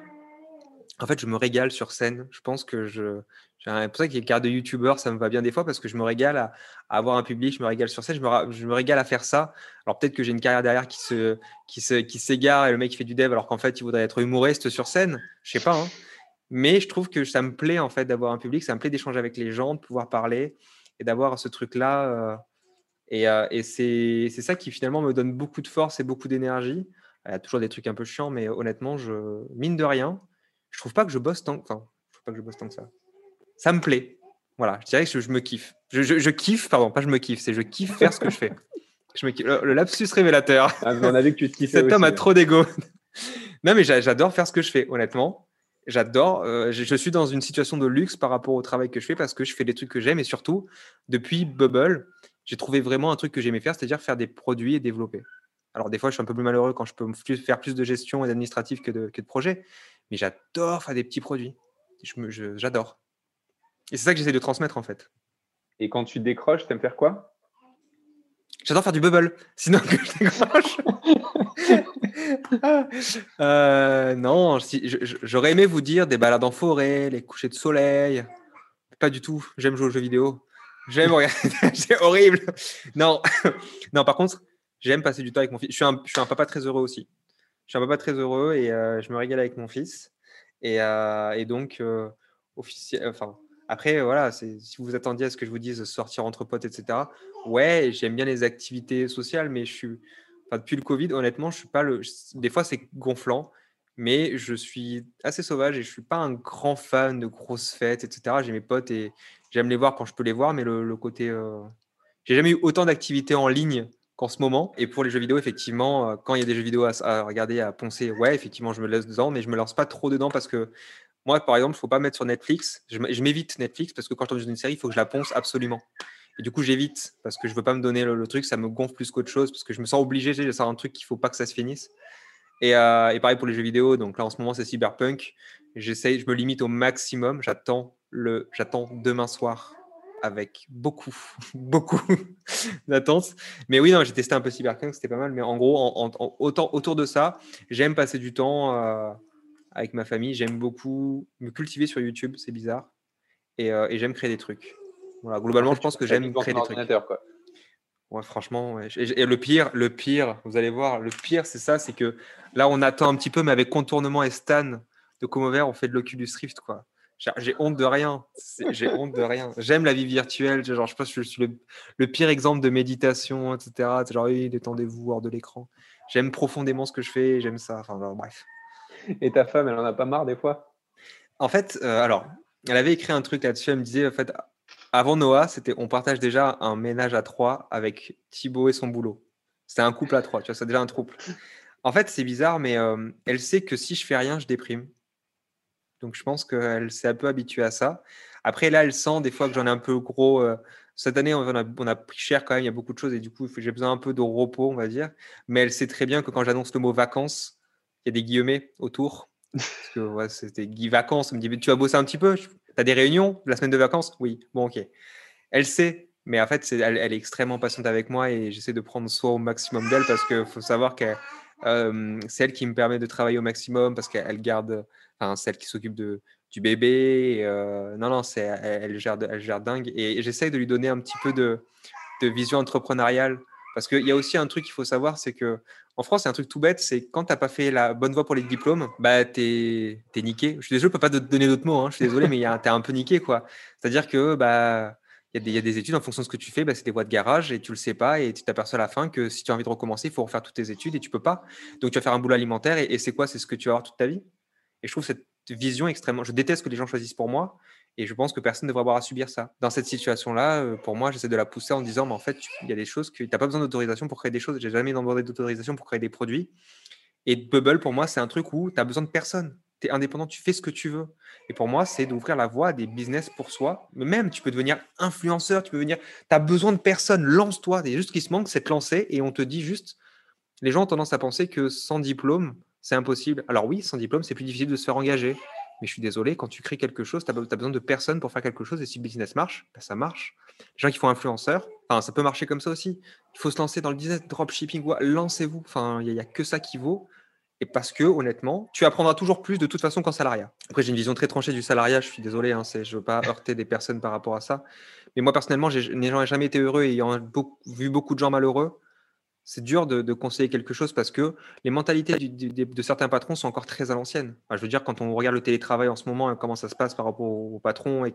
En fait, je me régale sur scène. Je pense que je. C'est pour ça qu'il y a une carte de youtubeur, ça me va bien des fois parce que je me régale à, avoir un public, je me régale sur scène, je me, régale à faire ça. Alors peut-être que j'ai une carrière derrière qui s'égare et le mec qui fait du dev alors qu'en fait il voudrait être humoriste sur scène. Je sais pas. Hein. Mais je trouve que ça me plaît en fait d'avoir un public, ça me plaît d'échanger avec les gens, de pouvoir parler et d'avoir ce truc là. Euh, et, euh, et c'est ça qui finalement me donne beaucoup de force et beaucoup d'énergie. Il y a toujours des trucs un peu chiants, mais honnêtement, je, mine de rien, je trouve pas que je bosse tant, enfin, je trouve pas que je bosse tant que ça. Ça me plaît. Voilà, je dirais que je, me kiffe. Je, je, kiffe, pardon, pas je me kiffe, c'est je kiffe faire ce que je fais. Je me Le, lapsus révélateur. Ah, on a vu que tu te Cet homme a trop d'ego. non, mais j'adore faire ce que je fais, honnêtement. J'adore. Euh, je, suis dans une situation de luxe par rapport au travail que je fais parce que je fais des trucs que j'aime et surtout, depuis Bubble, j'ai trouvé vraiment un truc que j'aimais faire, c'est-à-dire faire des produits et développer. Alors, des fois, je suis un peu plus malheureux quand je peux faire plus de gestion et d'administratif que de, projet, mais j'adore faire des petits produits. J'adore. Et c'est ça que j'essaie de transmettre, en fait. Et quand tu décroches, aimes faire quoi? J'adore faire du bubble. Sinon, que je décroche. <laughs> euh, non, si, j'aurais aimé vous dire des balades en forêt, les couchers de soleil, Pas du tout. J'aime jouer aux jeux vidéo. J'aime regarder. <laughs> c'est horrible. Non, non. Par contre, j'aime passer du temps avec mon fils. Je suis un, je suis un papa très heureux aussi. Je suis un papa très heureux et euh, je me régale avec mon fils. Et, euh, et donc, officiel, enfin, après, voilà, si vous attendiez à ce que je vous dise sortir entre potes, etc. Ouais, j'aime bien les activités sociales, mais je suis, enfin, depuis le Covid, honnêtement, je suis pas le. Des fois, c'est gonflant, mais je suis assez sauvage et je suis pas un grand fan de grosses fêtes, etc. J'ai mes potes et j'aime les voir quand je peux les voir, mais le, côté, euh... j'ai jamais eu autant d'activités en ligne qu'en ce moment. Et pour les jeux vidéo, effectivement, euh, quand il y a des jeux vidéo à, regarder, à poncer, ouais, effectivement, je me laisse dedans, mais je me lance pas trop dedans parce que moi, par exemple, il faut pas mettre sur Netflix. Je m'évite Netflix parce que quand je tombe dans une série, il faut que je la ponce absolument. Du coup, j'évite parce que je ne veux pas me donner le, truc, ça me gonfle plus qu'autre chose parce que je me sens obligé de faire un truc qu'il ne faut pas que ça se finisse. Et, euh, et, pareil pour les jeux vidéo. Donc là, en ce moment, c'est Cyberpunk. J'essaye, je me limite au maximum. J'attends le, j'attends demain soir avec beaucoup, <laughs> beaucoup <laughs> d'attente. Mais oui, non, j'ai testé un peu Cyberpunk, c'était pas mal. Mais en gros, autour de ça, j'aime passer du temps. Euh, avec ma famille. J'aime beaucoup me cultiver sur YouTube, c'est bizarre. Et, euh, et j'aime créer des trucs. Voilà, globalement, je pense que j'aime créer des trucs. Quoi. Ouais, franchement, Et, le pire, le pire, vous allez voir, le pire, c'est ça, c'est que là, on attend un petit peu, mais avec contournement et Stan de Comover, on fait de l'Oculus Rift, quoi. J'ai honte de rien. J'ai honte de rien. J'aime la vie virtuelle. Genre, je pense que je suis le, pire exemple de méditation, etc. Genre, oui, détendez-vous hors de l'écran. J'aime profondément ce que je fais. J'aime ça. Enfin, bref. Et ta femme, elle en a pas marre des fois? En fait, euh, alors, elle avait écrit un truc là-dessus. Elle me disait, en fait, avant Noah, c'était, on partage déjà un ménage à trois avec Thibaut et son boulot. C'était un couple à trois, tu vois, c'est déjà un trouble. En fait, c'est bizarre, mais euh, elle sait que si je fais rien, je déprime. Donc, je pense qu'elle s'est un peu habituée à ça. Après, là, elle sent des fois que j'en ai un peu gros. Euh, cette année, on a, on a, pris cher quand même, il y a beaucoup de choses et du coup, j'ai besoin un peu de repos, on va dire. Mais elle sait très bien que quand j'annonce le mot vacances, il y a des guillemets autour. Parce que c'était Guy Vacances. Elle me dit Tu vas bosser un petit peu Tu as des réunions La semaine de vacances? Oui. Bon, ok. Elle sait, mais en fait, elle, est extrêmement patiente avec moi et j'essaie de prendre soin au maximum d'elle parce qu'il faut savoir que c'est elle qui me permet de travailler au maximum parce qu'elle garde, enfin, celle qui s'occupe de, du bébé. Non, non, elle, gère, elle gère dingue et j'essaie de lui donner un petit peu de, de vision entrepreneuriale parce qu'il y a aussi un truc qu'il faut savoir, c'est que en France, c'est un truc tout bête, c'est quand tu n'as pas fait la bonne voie pour les diplômes, bah t'es es niqué. Je suis désolé, je peux pas te donner d'autres mots. Hein, je suis désolé, mais t'es un peu niqué, quoi. C'est-à-dire que bah il y, a des études en fonction de ce que tu fais, bah, c'est des voies de garage et tu le sais pas et tu t'aperçois à la fin que si tu as envie de recommencer, il faut refaire toutes tes études et tu peux pas. Donc tu vas faire un boulot alimentaire et, et c'est quoi? C'est ce que tu vas avoir toute ta vie. Et je trouve cette vision extrêmement. Je déteste que les gens choisissent pour moi et je pense que personne ne devrait avoir à subir ça. Dans cette situation-là, euh, pour moi, j'essaie de la pousser en disant, mais en fait, il y a des choses que tu n'as pas besoin d'autorisation pour créer des choses. J'ai jamais demandé d'autorisation pour créer des produits. Et Bubble, pour moi, c'est un truc où tu as besoin de personne. Tu es indépendant, tu fais ce que tu veux. Et pour moi, c'est d'ouvrir la voie à des business pour soi. Même, tu peux devenir influenceur, tu peux venir. Tu as besoin de personne, lance-toi. Il y a juste ce qui se manque, c'est de lancer. Et on te dit juste. Les gens ont tendance à penser que sans diplôme, c'est impossible. Alors oui, sans diplôme, c'est plus difficile de se faire engager. Mais je suis désolé, quand tu crées quelque chose, tu as, besoin de personnes pour faire quelque chose. Et si le business marche, bah, ça marche. Les gens qui font influenceur, enfin, ça peut marcher comme ça aussi. Il faut se lancer dans le business dropshipping. Lancez-vous. Enfin, il n'y a, que ça qui vaut. Et parce que, honnêtement, tu apprendras toujours plus de toute façon qu'en salariat. Après, j'ai une vision très tranchée du salariat. Je suis désolé, hein, je ne veux pas heurter des personnes par rapport à ça. Mais moi, personnellement, n'ai jamais été heureux et ayant vu beaucoup de gens malheureux c'est dur de, conseiller quelque chose parce que les mentalités de certains patrons sont encore très à l'ancienne. je veux dire, quand on regarde le télétravail en ce moment et comment ça se passe par rapport aux patrons et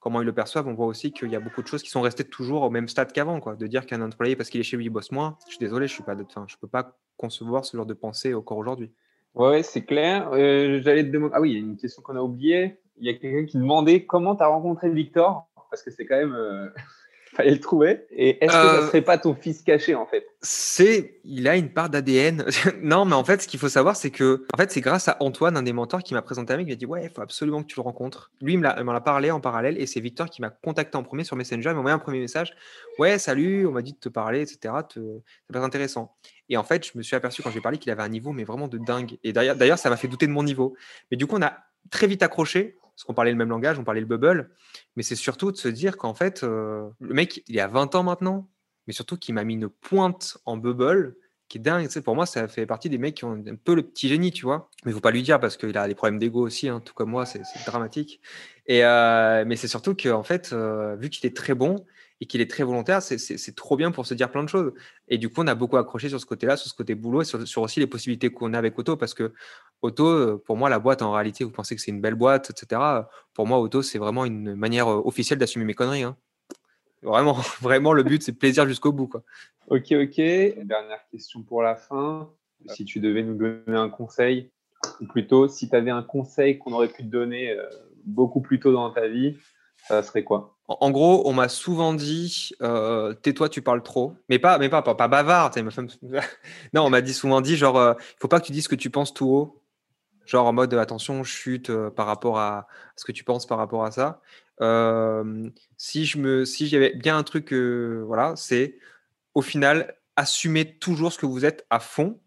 comment ils le perçoivent, on voit aussi qu'il y a beaucoup de choses qui sont restées toujours au même stade qu'avant. De dire qu'un employé, parce qu'il est chez lui, il bosse moins, je suis désolé, je ne peux pas concevoir ce genre de pensée encore aujourd'hui. Oui, c'est clair. Euh, j'allais te demander. Ah oui, il y a une question qu'on a oubliée. Il y a quelqu'un qui demandait comment tu as rencontré Victor? Parce que c'est quand même. Euh, fallait le trouver. Et est-ce que ça euh, serait pas ton fils caché en fait? C'est, il a une part d'ADN. <laughs> non, mais en fait, ce qu'il faut savoir, c'est que, en fait, c'est grâce à Antoine, un des mentors, qui m'a présenté un mec, qui m'a dit ouais, il faut absolument que tu le rencontres. Lui, il m'en a, parlé en parallèle, et c'est Victor qui m'a contacté en premier sur Messenger. Il m'a envoyé un premier message. Ouais, salut, on m'a dit de te parler, etc. Te... Ça peut être intéressant. Et en fait, je me suis aperçu quand j'ai parlé qu'il avait un niveau, mais vraiment de dingue. Et d'ailleurs, ça m'a fait douter de mon niveau. Mais du coup, on a très vite accroché parce qu'on parlait le même langage, on parlait le bubble, mais c'est surtout de se dire qu'en fait, euh, le mec, il y a 20 ans maintenant, mais surtout qu'il m'a mis une pointe en bubble qui est dingue. pour moi, ça fait partie des mecs qui ont un peu le petit génie, tu vois. Mais il faut pas lui dire parce qu'il a des problèmes d'ego aussi, hein, tout comme moi, c'est dramatique. Et euh, mais c'est surtout qu'en fait, euh, vu qu'il est très bon et qu'il est très volontaire, c'est trop bien pour se dire plein de choses. Et du coup, on a beaucoup accroché sur ce côté-là, sur ce côté boulot, et sur, aussi les possibilités qu'on a avec Auto, parce que Auto, euh, pour moi, la boîte, en réalité, vous pensez que c'est une belle boîte, etc. Pour moi, Auto, c'est vraiment une manière officielle d'assumer mes conneries. Hein. Vraiment, <laughs> vraiment, le but, c'est plaisir jusqu'au bout. Quoi. Ok, ok. Dernière question pour la fin. Si tu devais nous donner un conseil, ou plutôt si tu avais un conseil qu'on aurait pu te donner euh, beaucoup plus tôt dans ta vie, ça serait quoi? En, gros, on m'a souvent dit euh, tais-toi, tu parles trop. Mais pas, mais pas, pas, bavard. Ma femme... <laughs> non, on m'a dit souvent dit genre, euh, il faut pas que tu dises ce que tu penses tout haut. Genre en mode attention, chute par rapport à ce que tu penses par rapport à ça si j'avais bien un truc, voilà, c'est au final assumer toujours ce que vous êtes à fond,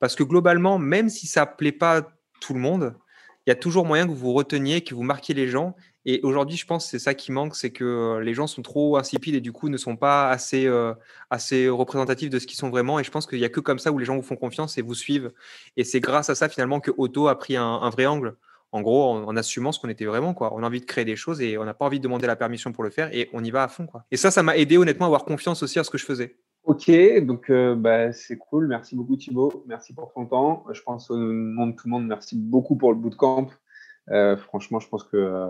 parce que globalement, même si ça plaît pas tout le monde, il y a toujours moyen que vous reteniez, que vous marquiez les gens. Et aujourd'hui, je pense que c'est ça qui manque, c'est que les gens sont trop insipides et du coup ne sont pas assez, assez représentatifs de ce qu'ils sont vraiment. Et je pense qu'il n'y a que comme ça où les gens vous font confiance et vous suivent. Et c'est grâce à ça finalement que Auto a pris un vrai angle en gros, en, assumant ce qu'on était vraiment. Quoi. On a envie de créer des choses et on n'a pas envie de demander la permission pour le faire et on y va à fond. Et ça, ça m'a aidé honnêtement à avoir confiance aussi à ce que je faisais. Ok, donc euh, bah, c'est cool. Merci beaucoup Thibaut. Merci pour ton temps. Je pense au nom de tout le monde, merci beaucoup pour le bootcamp. Euh, franchement, je pense que euh,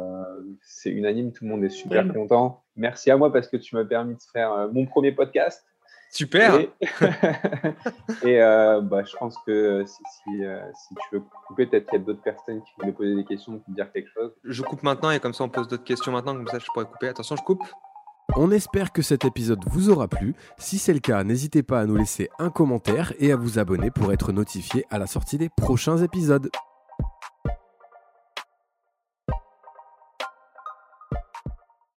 c'est unanime. Tout le monde est super content. Merci à moi parce que tu m'as permis de faire euh, mon premier podcast. Super. Et, <laughs> euh, bah, je pense que si, euh, si, tu veux couper, peut-être qu'il y a d'autres personnes qui voulaient poser des questions, te dire quelque chose. Je coupe maintenant et comme ça on pose d'autres questions maintenant, comme ça je pourrais couper. Attention, je coupe. On espère que cet épisode vous aura plu. Si c'est le cas, n'hésitez pas à nous laisser un commentaire et à vous abonner pour être notifié à la sortie des prochains épisodes.